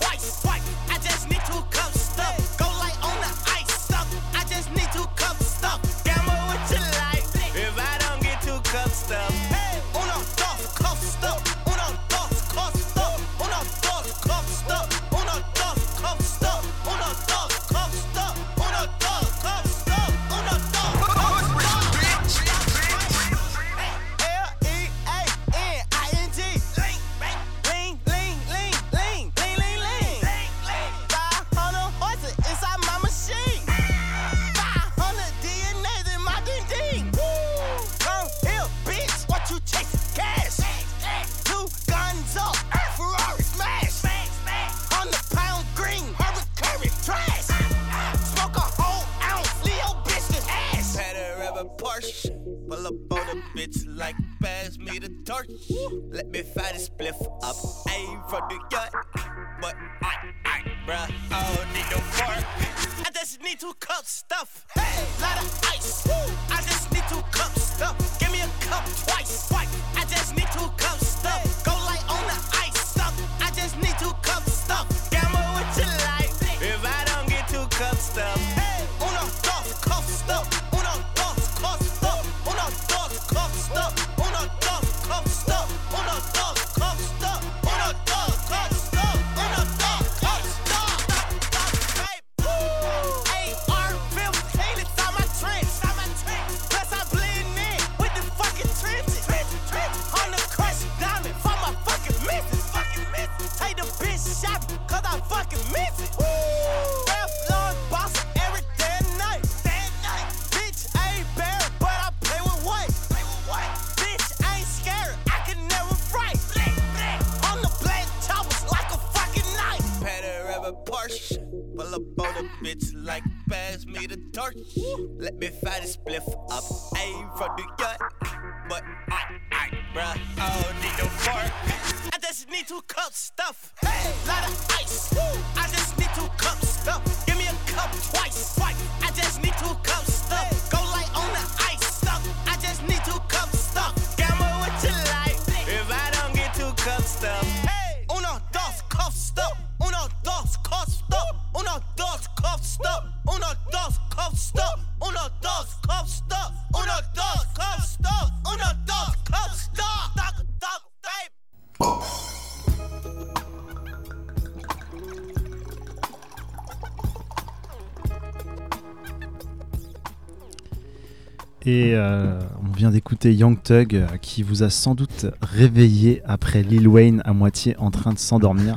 Et euh, on vient d'écouter Young Thug euh, qui vous a sans doute réveillé après Lil Wayne à moitié en train de s'endormir.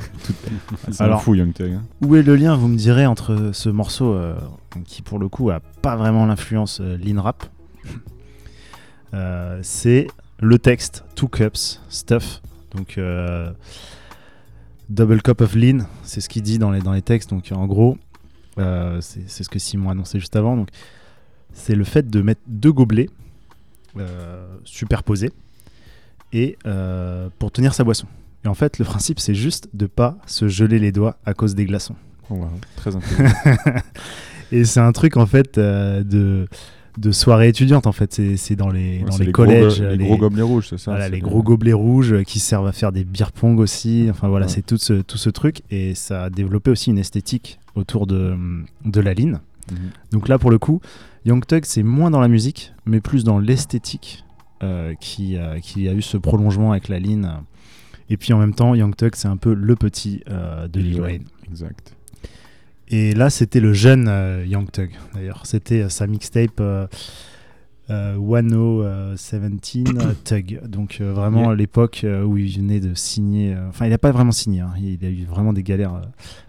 C'est un fou, Young Thug. hein. Où est le lien, vous me direz, entre ce morceau euh, qui pour le coup a pas vraiment l'influence euh, lean rap? C'est le texte Two Cups Stuff. Donc Double Cup of Lean, c'est ce qu'il dit dans les, dans les textes. Donc en gros, c'est ce que Simon a annoncé juste avant. Donc c'est le fait de mettre deux gobelets euh, superposés et euh, pour tenir sa boisson. Et en fait, le principe, c'est juste de pas se geler les doigts à cause des glaçons. Oh, wow, Très et c'est un truc en fait euh, de de soirée étudiante en fait c'est dans les Ouais, dans les, collèges les gros gobelets rouges, c'est ça, voilà, les gros gobelets rouges qui servent à faire des beer pong aussi enfin voilà Ouais. c'est tout ce tout ce truc et ça a développé aussi une esthétique autour de de la ligne Mhm. donc là pour le coup Young Thug c'est moins dans la musique mais plus dans l'esthétique euh, qui euh, qui a eu ce prolongement avec la ligne et puis en même temps Young Thug c'est un peu le petit euh, de Lil Wayne Exact. et là, c'était le jeune euh, Young Thug, d'ailleurs. C'était sa mixtape euh, euh, 1017 euh, Thug. Donc, vraiment Yeah. l'époque où il venait de signer. Enfin, il n'a pas vraiment signé. hein. Il a eu vraiment des galères.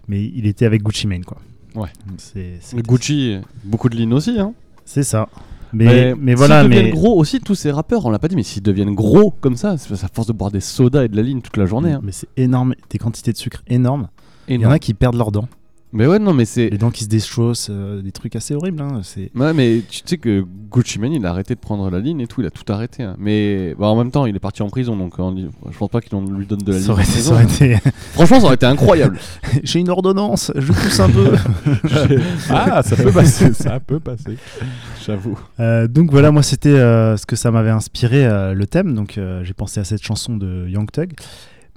mais il était avec Gucci Mane, quoi. Ouais. C'est Gucci, beaucoup de lignes aussi. Hein. C'est ça. Mais, mais, voilà. S'ils deviennent Mais gros aussi, tous ces rappeurs, on l'a pas dit, mais s'ils deviennent gros comme ça, c'est à force de boire des sodas et de la ligne toute la journée. hein. mais c'est énorme. Des quantités de sucre énormes. Il y en Énorme. a qui perdent leurs dents. Mais ouais, non, mais c'est. Les dents qui se déchaussent. euh, des trucs assez horribles. hein. C'est. Ouais, mais tu sais que Gucci Mane, il a arrêté de prendre la ligne et tout, il a tout arrêté. hein. Mais bah, en même temps, il est parti en prison, donc on dit- je pense pas qu'il en- lui donne de la ligne. Ça aurait en prison. ça aurait été- Franchement, ça aurait été incroyable. J'ai une ordonnance, je pousse un peu. Ah, ça peut passer, ça peut passer. J'avoue. Euh, donc voilà, moi c'était euh, ce que ça m'avait inspiré euh, le thème. Donc euh, j'ai pensé à cette chanson de Young Thug,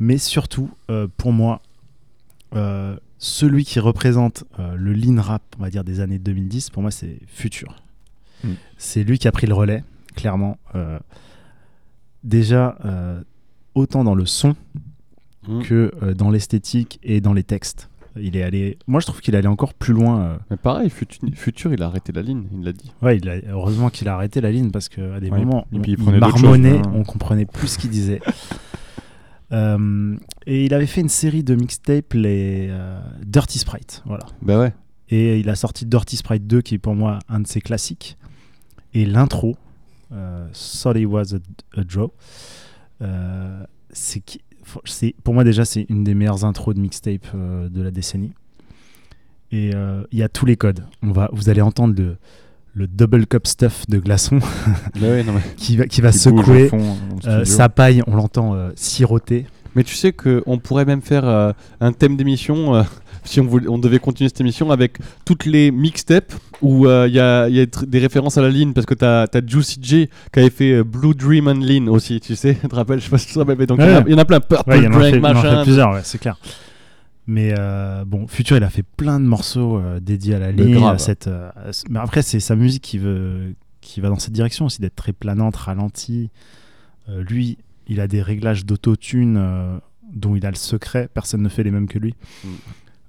mais surtout euh, pour moi, euh, celui qui représente euh, le lean rap, on va dire des années 2010, pour moi c'est Future. Mm. C'est lui qui a pris le relais, clairement. Euh, déjà euh, autant dans le son Mm. que dans l'esthétique et dans les textes. Il est allé. Moi, je trouve qu'il est allé encore plus loin. Mais pareil, Futur, Futur, il a arrêté la ligne, il l'a dit. Ouais, il a, heureusement qu'il a arrêté la ligne parce qu'à des Ouais, moments, et on- puis il marmonnait, hein. on comprenait plus ce qu'il disait. Euh, et il avait fait une série de mixtapes, les euh, Dirty Sprite, voilà. Bah ouais. Et il a sorti Dirty Sprite 2, qui est pour moi un de ses classiques. Et l'intro, euh, Sorry Was a, a Draw, euh, c'est pour moi déjà c'est une des meilleures intros de mixtape de la décennie. Et il y a tous les codes. On va, vous allez entendre le, le double cup stuff de glaçon Bah ouais, qui va, qui va Qui secouer. fond, Euh, studio. sa paille, on l'entend euh, siroter. Mais tu sais qu'on pourrait même faire euh, un thème d'émission, euh, si on, voulait- on devait continuer cette émission, avec toutes les mixtapes où euh, il y a, y a des références à la ligne, parce que t'as as Juicy J qui avait fait euh, Blue Dream and Lean aussi, tu sais, tu te rappelles, je sais pas si tu te rappelles, mais donc il y en a- Ouais. il y, en a plein, Purple Ouais, en Drink, fait- en fait machin. plusieurs, c'est clair. Mais euh, bon, Future, il a fait plein de morceaux euh, dédiés à la ligne. grave. à cette, euh, à ce- Mais après, c'est sa musique qui, veut, qui va dans cette direction aussi, d'être très planante, ralentie. Lui, il a des réglages d'autotune dont il a le secret. Personne ne fait les mêmes que lui.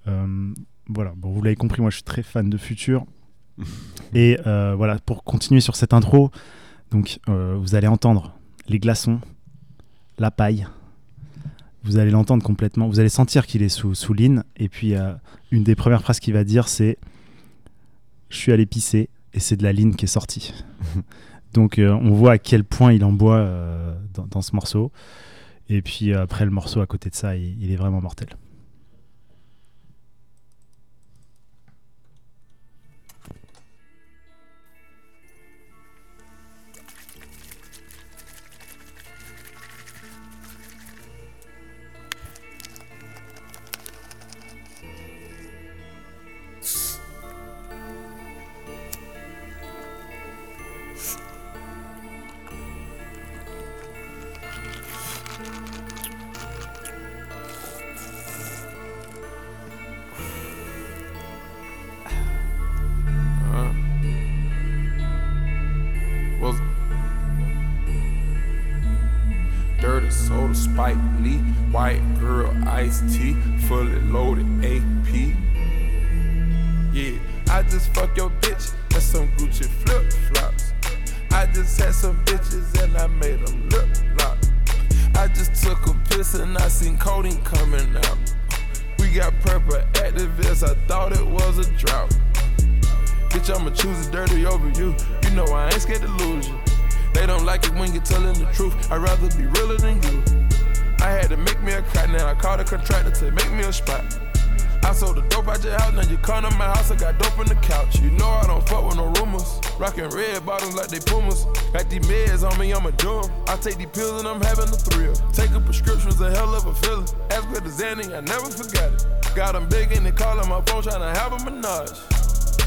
Mm. Voilà, bon, vous l'avez compris, moi je suis très fan de Future. Et voilà, pour continuer sur cette intro, donc vous allez entendre les glaçons, la paille. Vous allez l'entendre complètement. Vous allez sentir qu'il est sous, sous ligne. Et puis, euh, une des premières phrases qu'il va dire, c'est Je suis allé pisser et c'est de la ligne qui est sortie. Donc, euh, on voit à quel point il en boit euh, dans, ce morceau. Et puis, après, le morceau à côté de ça, il est vraiment mortel. Some bitches and I made them lip lock. I just took a piss and I seen codeine coming out. We got purple activists, I thought it was a drought. Bitch, I'ma choose it dirty over you. You know I ain't scared to lose you. They don't like it when you're telling the truth. I'd rather be realer than you. I had to make me a cut, now I called a contractor to make me a spot. I sold the dope out your house, now you come to my house, I got dope in the couch. You know I don't fuck with no rumors. Rockin' red bottoms like they pumas. Got these meds on me, I'ma. I take these pills and I'm having a thrill. Taking prescriptions, a hell of a feeling. As good as Zanny, I never forgot it. Got 'em big and they callin' my phone, tryna have a menage.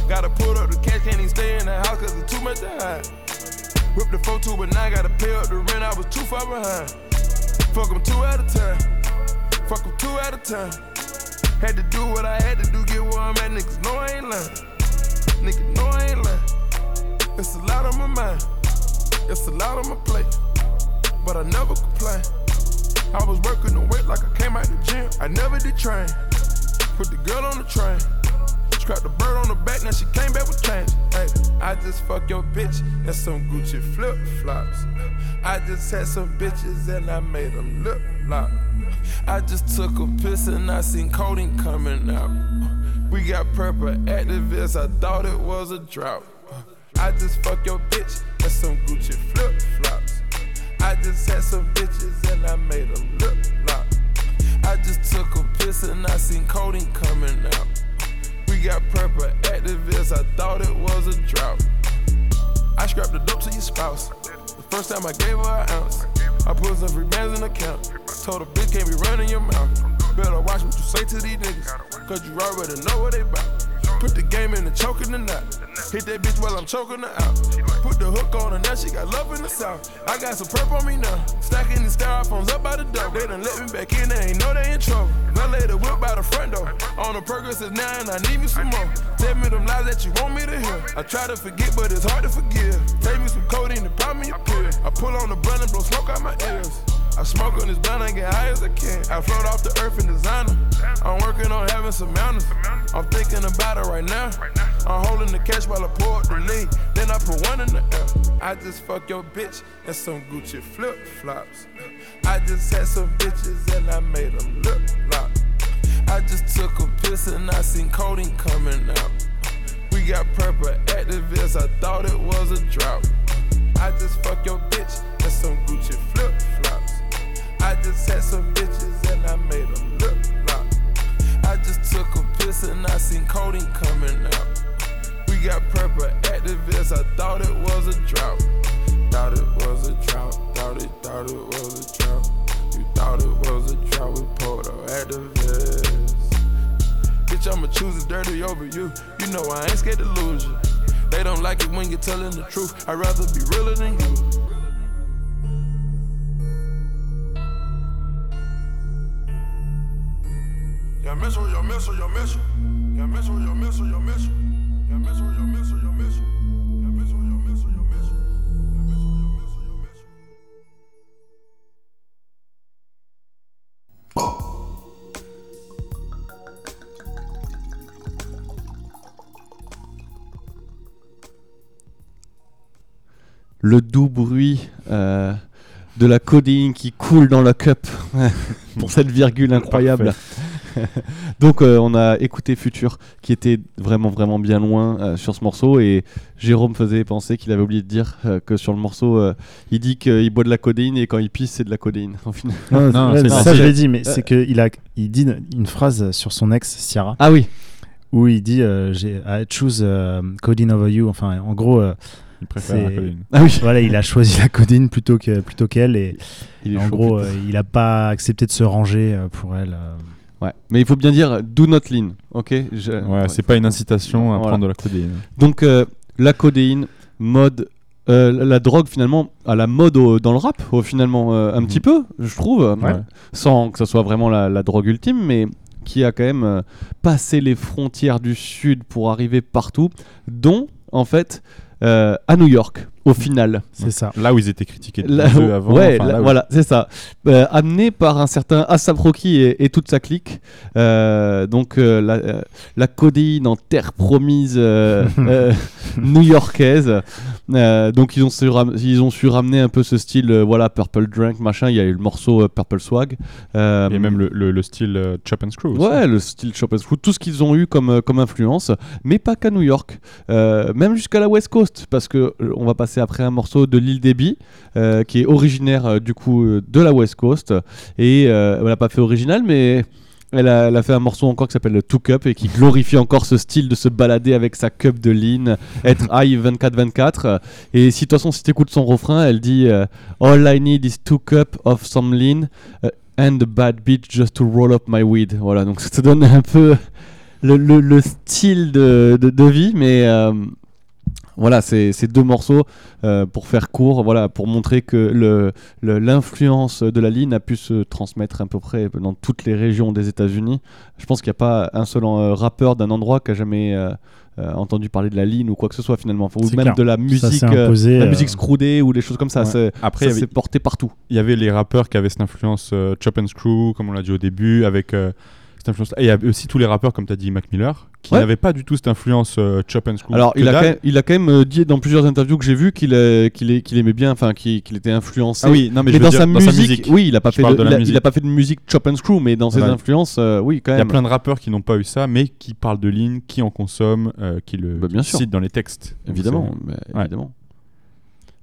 Gotta pull up the cash, can't even stay in the house cause it's too much to hide. Whip the 4 2 but now gotta pay up the rent, I was too far behind. Fuck 'em two at a time. Fuck 'em two at a time. Had to do what I had to do, get where I'm at. Niggas know I ain't lying. Niggas know I ain't lying. It's a lot on my mind. It's a lot on my plate. But I never complain. I was working the weight like I came out the gym. I never did train. Put the girl on the train. Scrap the bird on the back, now she came back with change. Hey, I just fuck your bitch and some Gucci flip flops. I just had some bitches and I made them lip lock. I just took a piss and I seen codeine coming out. We got purple activists, I thought it was a drought. I just fuck your bitch and some Gucci flip flops. I just had some bitches and I made them lip lock. I just took a piss and I seen codeine coming out. We got purple activists, I thought it was a drought. I scrapped the dope to your spouse. First time I gave her an ounce. I put some free bands in the account. Told a bitch can't be running your mouth. Better watch what you say to these niggas. Cause you already know what they bout. Put the game in the choking the knot. Hit that bitch while I'm choking her out. Put hook on her, now she got love in the south. I got some perp on me now. Stacking the styrofoams up by the door. They done let me back in, they ain't know they in trouble. Lay the whip by the front door. On the progress is and I need me some more. Tell me them lies that you want me to hear. I try to forget, but it's hard to forgive. Take me some codeine and pop me a pill. I pull on the blunt and blow smoke out my ears. I smoke on this blunt, I get high as I can. I float off the earth in designer. I'm working on having some mountains. I'm thinking about it right now. I'm holding the cash while I pour up the lean. Then I put one in the air. I just fuck your bitch and some Gucci flip flops. I just had some bitches and I made them lip lock. I just took a piss and I seen codeine coming out. We got purple activists, I thought it was a drought. I just fuck your bitch and some Gucci flip flops. I just had some bitches and I made them lock. I just took a piss and I seen codeine coming out. We got purple activists, I thought it was a drought. Thought it was a drought, thought it, thought it was a drought. You thought it was a drought, we pulled up activists. Bitch, I'ma choose it dirty over you. You know I ain't scared to lose you. They don't like it when you're telling the truth. I'd rather be realer than you. Le doux bruit euh, de la codéine qui coule dans la cup pour cette virgule incroyable. Donc euh, on a écouté Futur qui était vraiment vraiment bien loin euh, sur ce morceau et Jérôme faisait penser qu'il avait oublié de dire euh, que sur le morceau euh, il dit qu'il boit de la codéine et quand il pisse c'est de la codéine final. Non, ouais, ça je l'ai dit, mais c'est qu'il a, il dit une- phrase sur son ex Ciara. Ah oui. Où il dit euh, j'ai I choose codeine over you. Enfin, en gros, euh, Il préfère la. Ah oui. Voilà, il a choisi la codeine plutôt que plutôt qu'elle et Il en chaud, gros, euh, il a pas accepté de se ranger euh, pour elle. euh. Ouais, mais il faut bien dire do not lean, ok? Je- Ouais, c'est pas une incitation à Voilà. prendre de la codéine. Donc euh, la codéine, mode, euh, la- la drogue finalement à la mode au- dans le rap, au- finalement euh, un petit peu, je trouve, Ouais. sans que ce soit vraiment la, la drogue ultime, mais qui a quand même euh, passé les frontières du sud pour arriver partout, dont en fait à New York, au final. C'est ça. Là où ils étaient critiqués Là avant. ouais, enfin, là- là où- voilà, c'est ça. Euh, amené par un certain Asap Rocky et, et toute sa clique. Euh, donc euh, la, euh, la codéine en terre promise euh, euh, new-yorkaise. Euh, donc ils ont, su ram- ils ont su ramener un peu ce style, euh, voilà, Purple Drink, machin. Il y a eu le morceau euh, Purple Swag. Euh, Et même le, le- le style euh, Chop and Screw. Ouais, le style Chop and Screw, tout ce qu'ils ont eu comme, comme influence, mais pas qu'à New York, Euh, même jusqu'à la West Coast, parce que on va passer après un morceau de Lil Debbie, euh, qui est originaire euh, du coup euh, de la West Coast, et elle n'a pas fait original, mais elle a, elle a fait un morceau encore qui s'appelle le Two Cup et qui glorifie encore ce style de se balader avec sa cup de lean, être high 24-24. Et si de toute façon, si tu écoutes son refrain, elle dit euh, All I need is two cup of some lean uh, and a bad beat just to roll up my weed. Voilà, donc ça te donne un peu le, le- le style de, de- de vie, mais euh, voilà, c'est c'est deux morceaux euh, pour faire court, voilà, pour montrer que le- le- l'influence de la ligne a pu se transmettre à peu près dans toutes les régions des États-Unis. Je pense qu'il n'y a pas un seul euh, rappeur d'un endroit qui a jamais euh, entendu parler de la ligne ou quoi que ce soit finalement, ou C'est même clair. de la musique, imposé, la musique screwdée ou des choses comme ça. Ouais. c'est- Après, s'est porté partout. Il y avait les rappeurs qui avaient cette influence Chop and Screw, comme on l'a dit au début, avec cette influence. Et il y avait aussi tous les rappeurs, comme tu as dit, Mac Miller, qui Ouais. n'avaient pas du tout cette influence euh, Chop and Screw. Alors, il a, quand même, il a quand même euh, dit dans plusieurs interviews que j'ai vu qu'il euh, qu'il aimait bien, enfin qu'il était influencé. Ah oui, non, mais je dans, dire, sa dans sa musique, oui, il a pas fait de, de la il a- il musique. a pas fait de musique chop and screw, mais dans ses influences, oui, quand Il y même. a plein de rappeurs qui n'ont pas eu ça, mais qui parlent de ligne, qui en consomment, qui le Bah, bien qui sûr. citent dans les textes. Évidemment, c'est- mais Ouais. évidemment.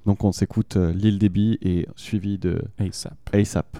Donc on s'écoute Lil Debbie et suivi de ASAP. ASAP.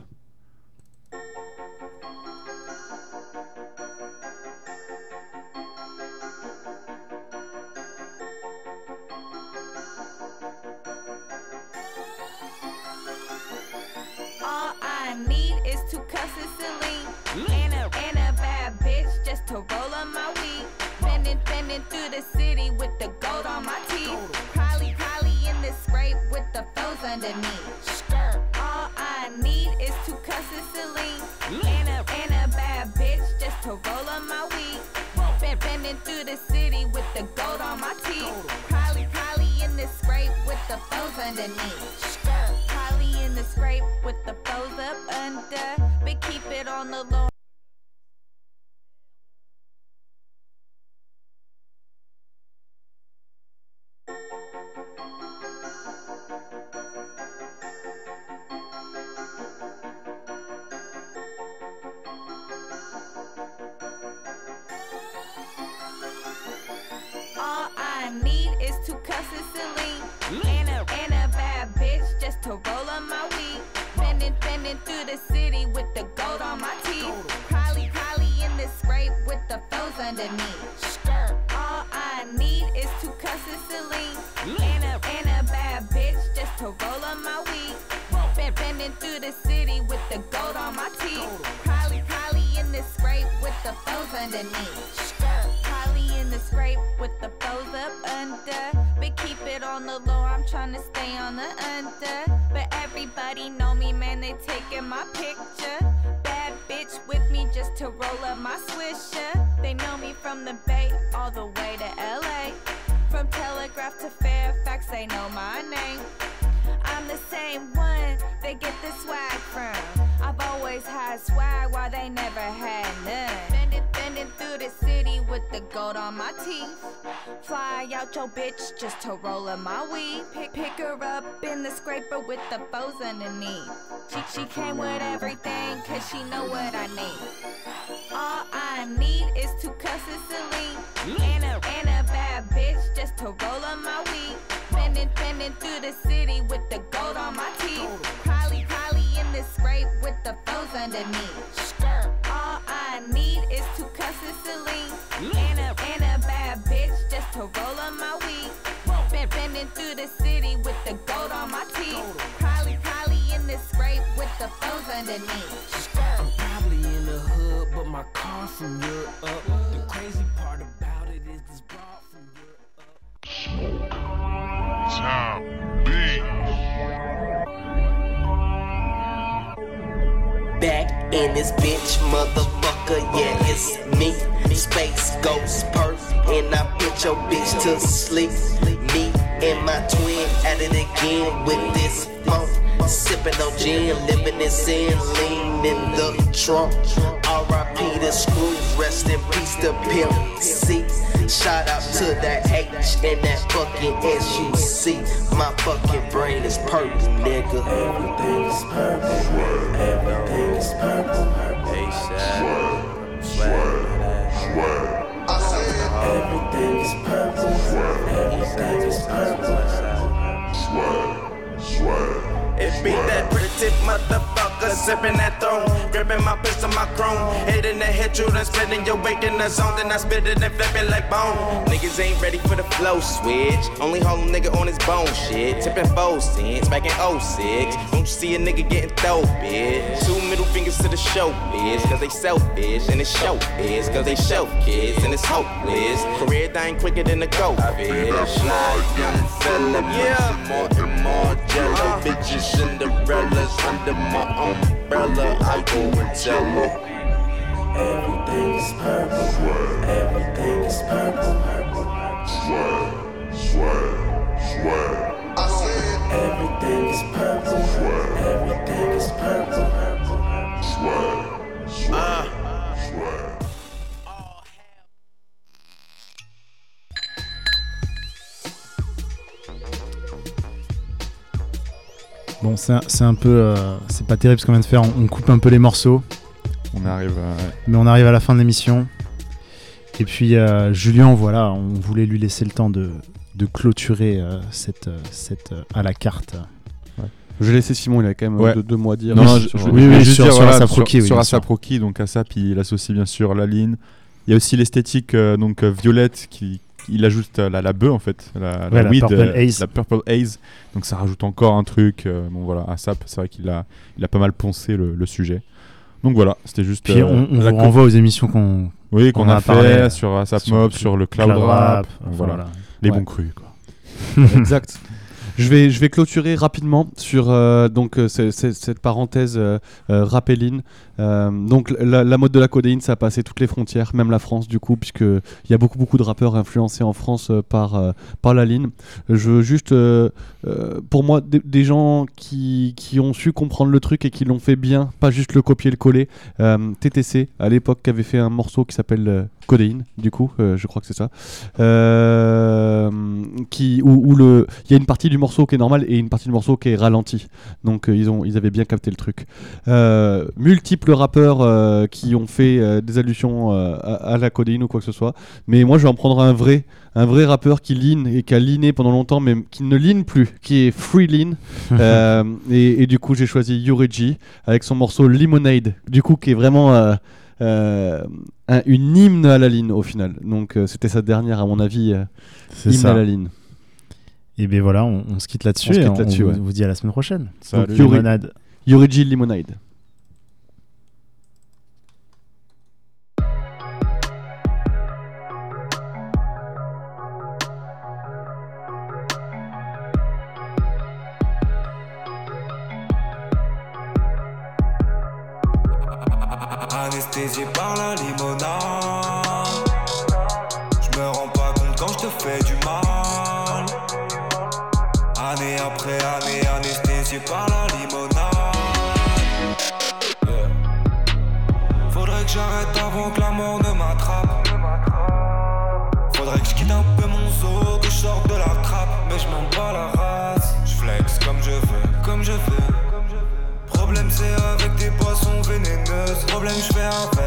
Underneath. Skirt. All I need is two cups of Celine and a, and a bad bitch just to roll on my weed. Bend, bending through the city with the gold on my teeth. Probably, probably in the scrape with the foes underneath. Probably in the scrape with the foes up under, but keep it on the low. I need is two cups of Celine and a, and a bad bitch just to roll on my weed. Bending, bending through the city with the gold on my teeth. Probably, probably in the scrape with the foes underneath. All I need is two cups of Celine and a, and a bad bitch just to roll on my weed. Bend, bending through the city with the gold on my teeth. Probably, probably in the scrape with the foes underneath. Scrape with the foes up under. But keep it on the low, I'm trying to stay on the under. But everybody know me, man, they taking my picture. Bad bitch with me just to roll up my swisher. They know me from the Bay all the way to LA. From Telegraph to Fairfax, they know my name. I'm the same one they get the swag from. I've always had swag while they never had none. Bending, bending through the city with the gold on my teeth. Fly out your bitch just to roll up my weed. Pick, pick her up in the scraper with the foes underneath. She, she came with everything cause she know what I need. All I need is two of Celine and a, and a bad bitch just to roll on my weed. Bending, bending through the city with the gold on my teeth. Probably, probably in the scrape with the foes underneath. All I need to roll on my weed. Bend, bending through the city with the gold on my teeth. Probably, probably in the scrape with the foes underneath. I'm probably in the hood, but my car from Europe up. The crazy part about it is this broad from Europe Back in this bitch, motherfucker, yeah, it's me. Space Ghost Perk, and I put your bitch to sleep. Me And my twin at it again with this funk. Sipping on gin, living in sin, lean in the trunk. R.I.P. the screw, rest in peace to Pimp C. Shout out to that H and that fucking S-U-C. My fucking brain is purple, nigga. Everything is purple. Everything is purple. ASAP. Swag. Everything is purple. Everything is purple. It be that pretty tip motherfucker, sipping that throne, gripping my pistol, my chrome, hitting the hit you, then splitting your weight in the zone, then I spit it and flip it like bone. Niggas ain't ready for the flow switch, only hold a nigga on his bone shit, tipping four cents back in 06. Don't you see a nigga getting throw, bitch? Two middle fingers to the show, bitch, cause they selfish, and it's show is cause they show kids, and it's hopeless. Career dying quicker than a go, bitch. Fly young fella, yeah. more and more jello. Uh-huh. Bitches, Cinderellas under my umbrella. I go and tell her. Everything is purple. Everything is purple. Swag, swag, swag. I said Everything is purple. Everything is purple. swag, swag, swag. Uh. Bon, c'est un, c'est un peu. euh, c'est pas terrible ce qu'on vient de faire. On, on coupe un peu les morceaux. On arrive à. Mais on arrive à la fin de l'émission. Et puis, euh, Julien, voilà, on voulait lui laisser le temps de, de clôturer euh, cette, euh, cette euh, à la carte. Je vais laisser Simon, il a quand même Ouais. deux, deux mots à dire. Non, non, sur- je, je Oui, sur- dire, sur voilà, Asap Rocky, sur, oui, sur donc Asap, il associe bien sûr la ligne. Il y a aussi l'esthétique euh, donc euh, violette qui il ajoute euh, la, la bœuf en fait, la, Ouais, la weed, Purple euh, Haze. la purple haze. Donc ça rajoute encore un truc. euh, bon voilà, Asap, c'est vrai qu'il a il a pas mal poncé le, le sujet. Donc voilà, c'était juste. Puis euh, on, on vous renvoie aux émissions qu'on oui, qu'on on a, parlé, fait sur Asap sur Mob, le sur le cloud cloud, rap, rap, donc enfin, voilà, voilà. les Ouais. bons crus quoi. exact. Je vais, je vais clôturer rapidement sur euh, donc, euh, cette parenthèse euh, euh. Euh, donc la, mode de la codéine, ça a passé toutes les frontières, même la France du coup, puisque il y a beaucoup beaucoup de rappeurs influencés en France euh, par euh, par la ligne. Je veux juste, pour moi, des, gens qui, qui ont su comprendre le truc et qui l'ont fait bien, pas juste le copier le coller. TTC à l'époque qui avait fait un morceau qui s'appelle Codéine, du coup, je crois que c'est ça. Qui où, le il y a une partie du morceau qui est normale et une partie du morceau qui est ralentie. Donc ils ont ils avaient bien capté le truc. Euh, multiples rappeurs euh, qui ont fait euh, des allusions euh, à, à la codéine ou quoi que ce soit. Mais moi je vais en prendre un vrai un vrai rappeur qui line et qui a liné pendant longtemps mais qui ne line plus, qui est free lean. Euh, et, et du coup j'ai choisi Yurigi avec son morceau Lemonade. Du coup qui est vraiment euh, euh, un- une hymne à la ligne au final. Donc euh, c'était sa dernière à mon avis euh, C'est hymne ça. à la ligne. Et bien voilà, on, on se quitte là-dessus. On se et quitte on, là-dessus, vous, ouais. vous dit à la semaine prochaine. Salut. Donc, Yuri- Limonade. Yurigi Lemonade. Anesthésié par la limonade. Je me rends pas compte quand je te fais du mal. Année après année, anesthésié par la limonade. Faudrait que j'arrête avant que la mort ne m'attrape. Faudrait que je un peu mon zoo, que je de la trappe. Mais je m'en bats la race. Je flex comme je veux, comme je veux. Problème c'est vénéneuses Problème je fais avec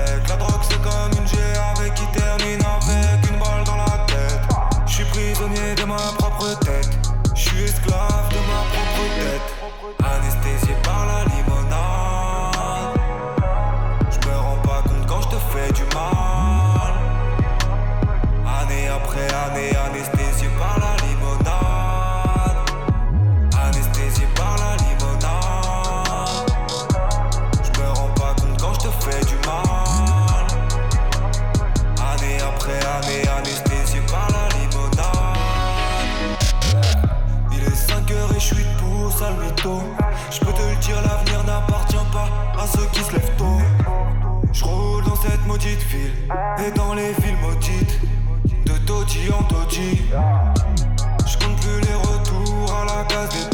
Je compte plus les retours à la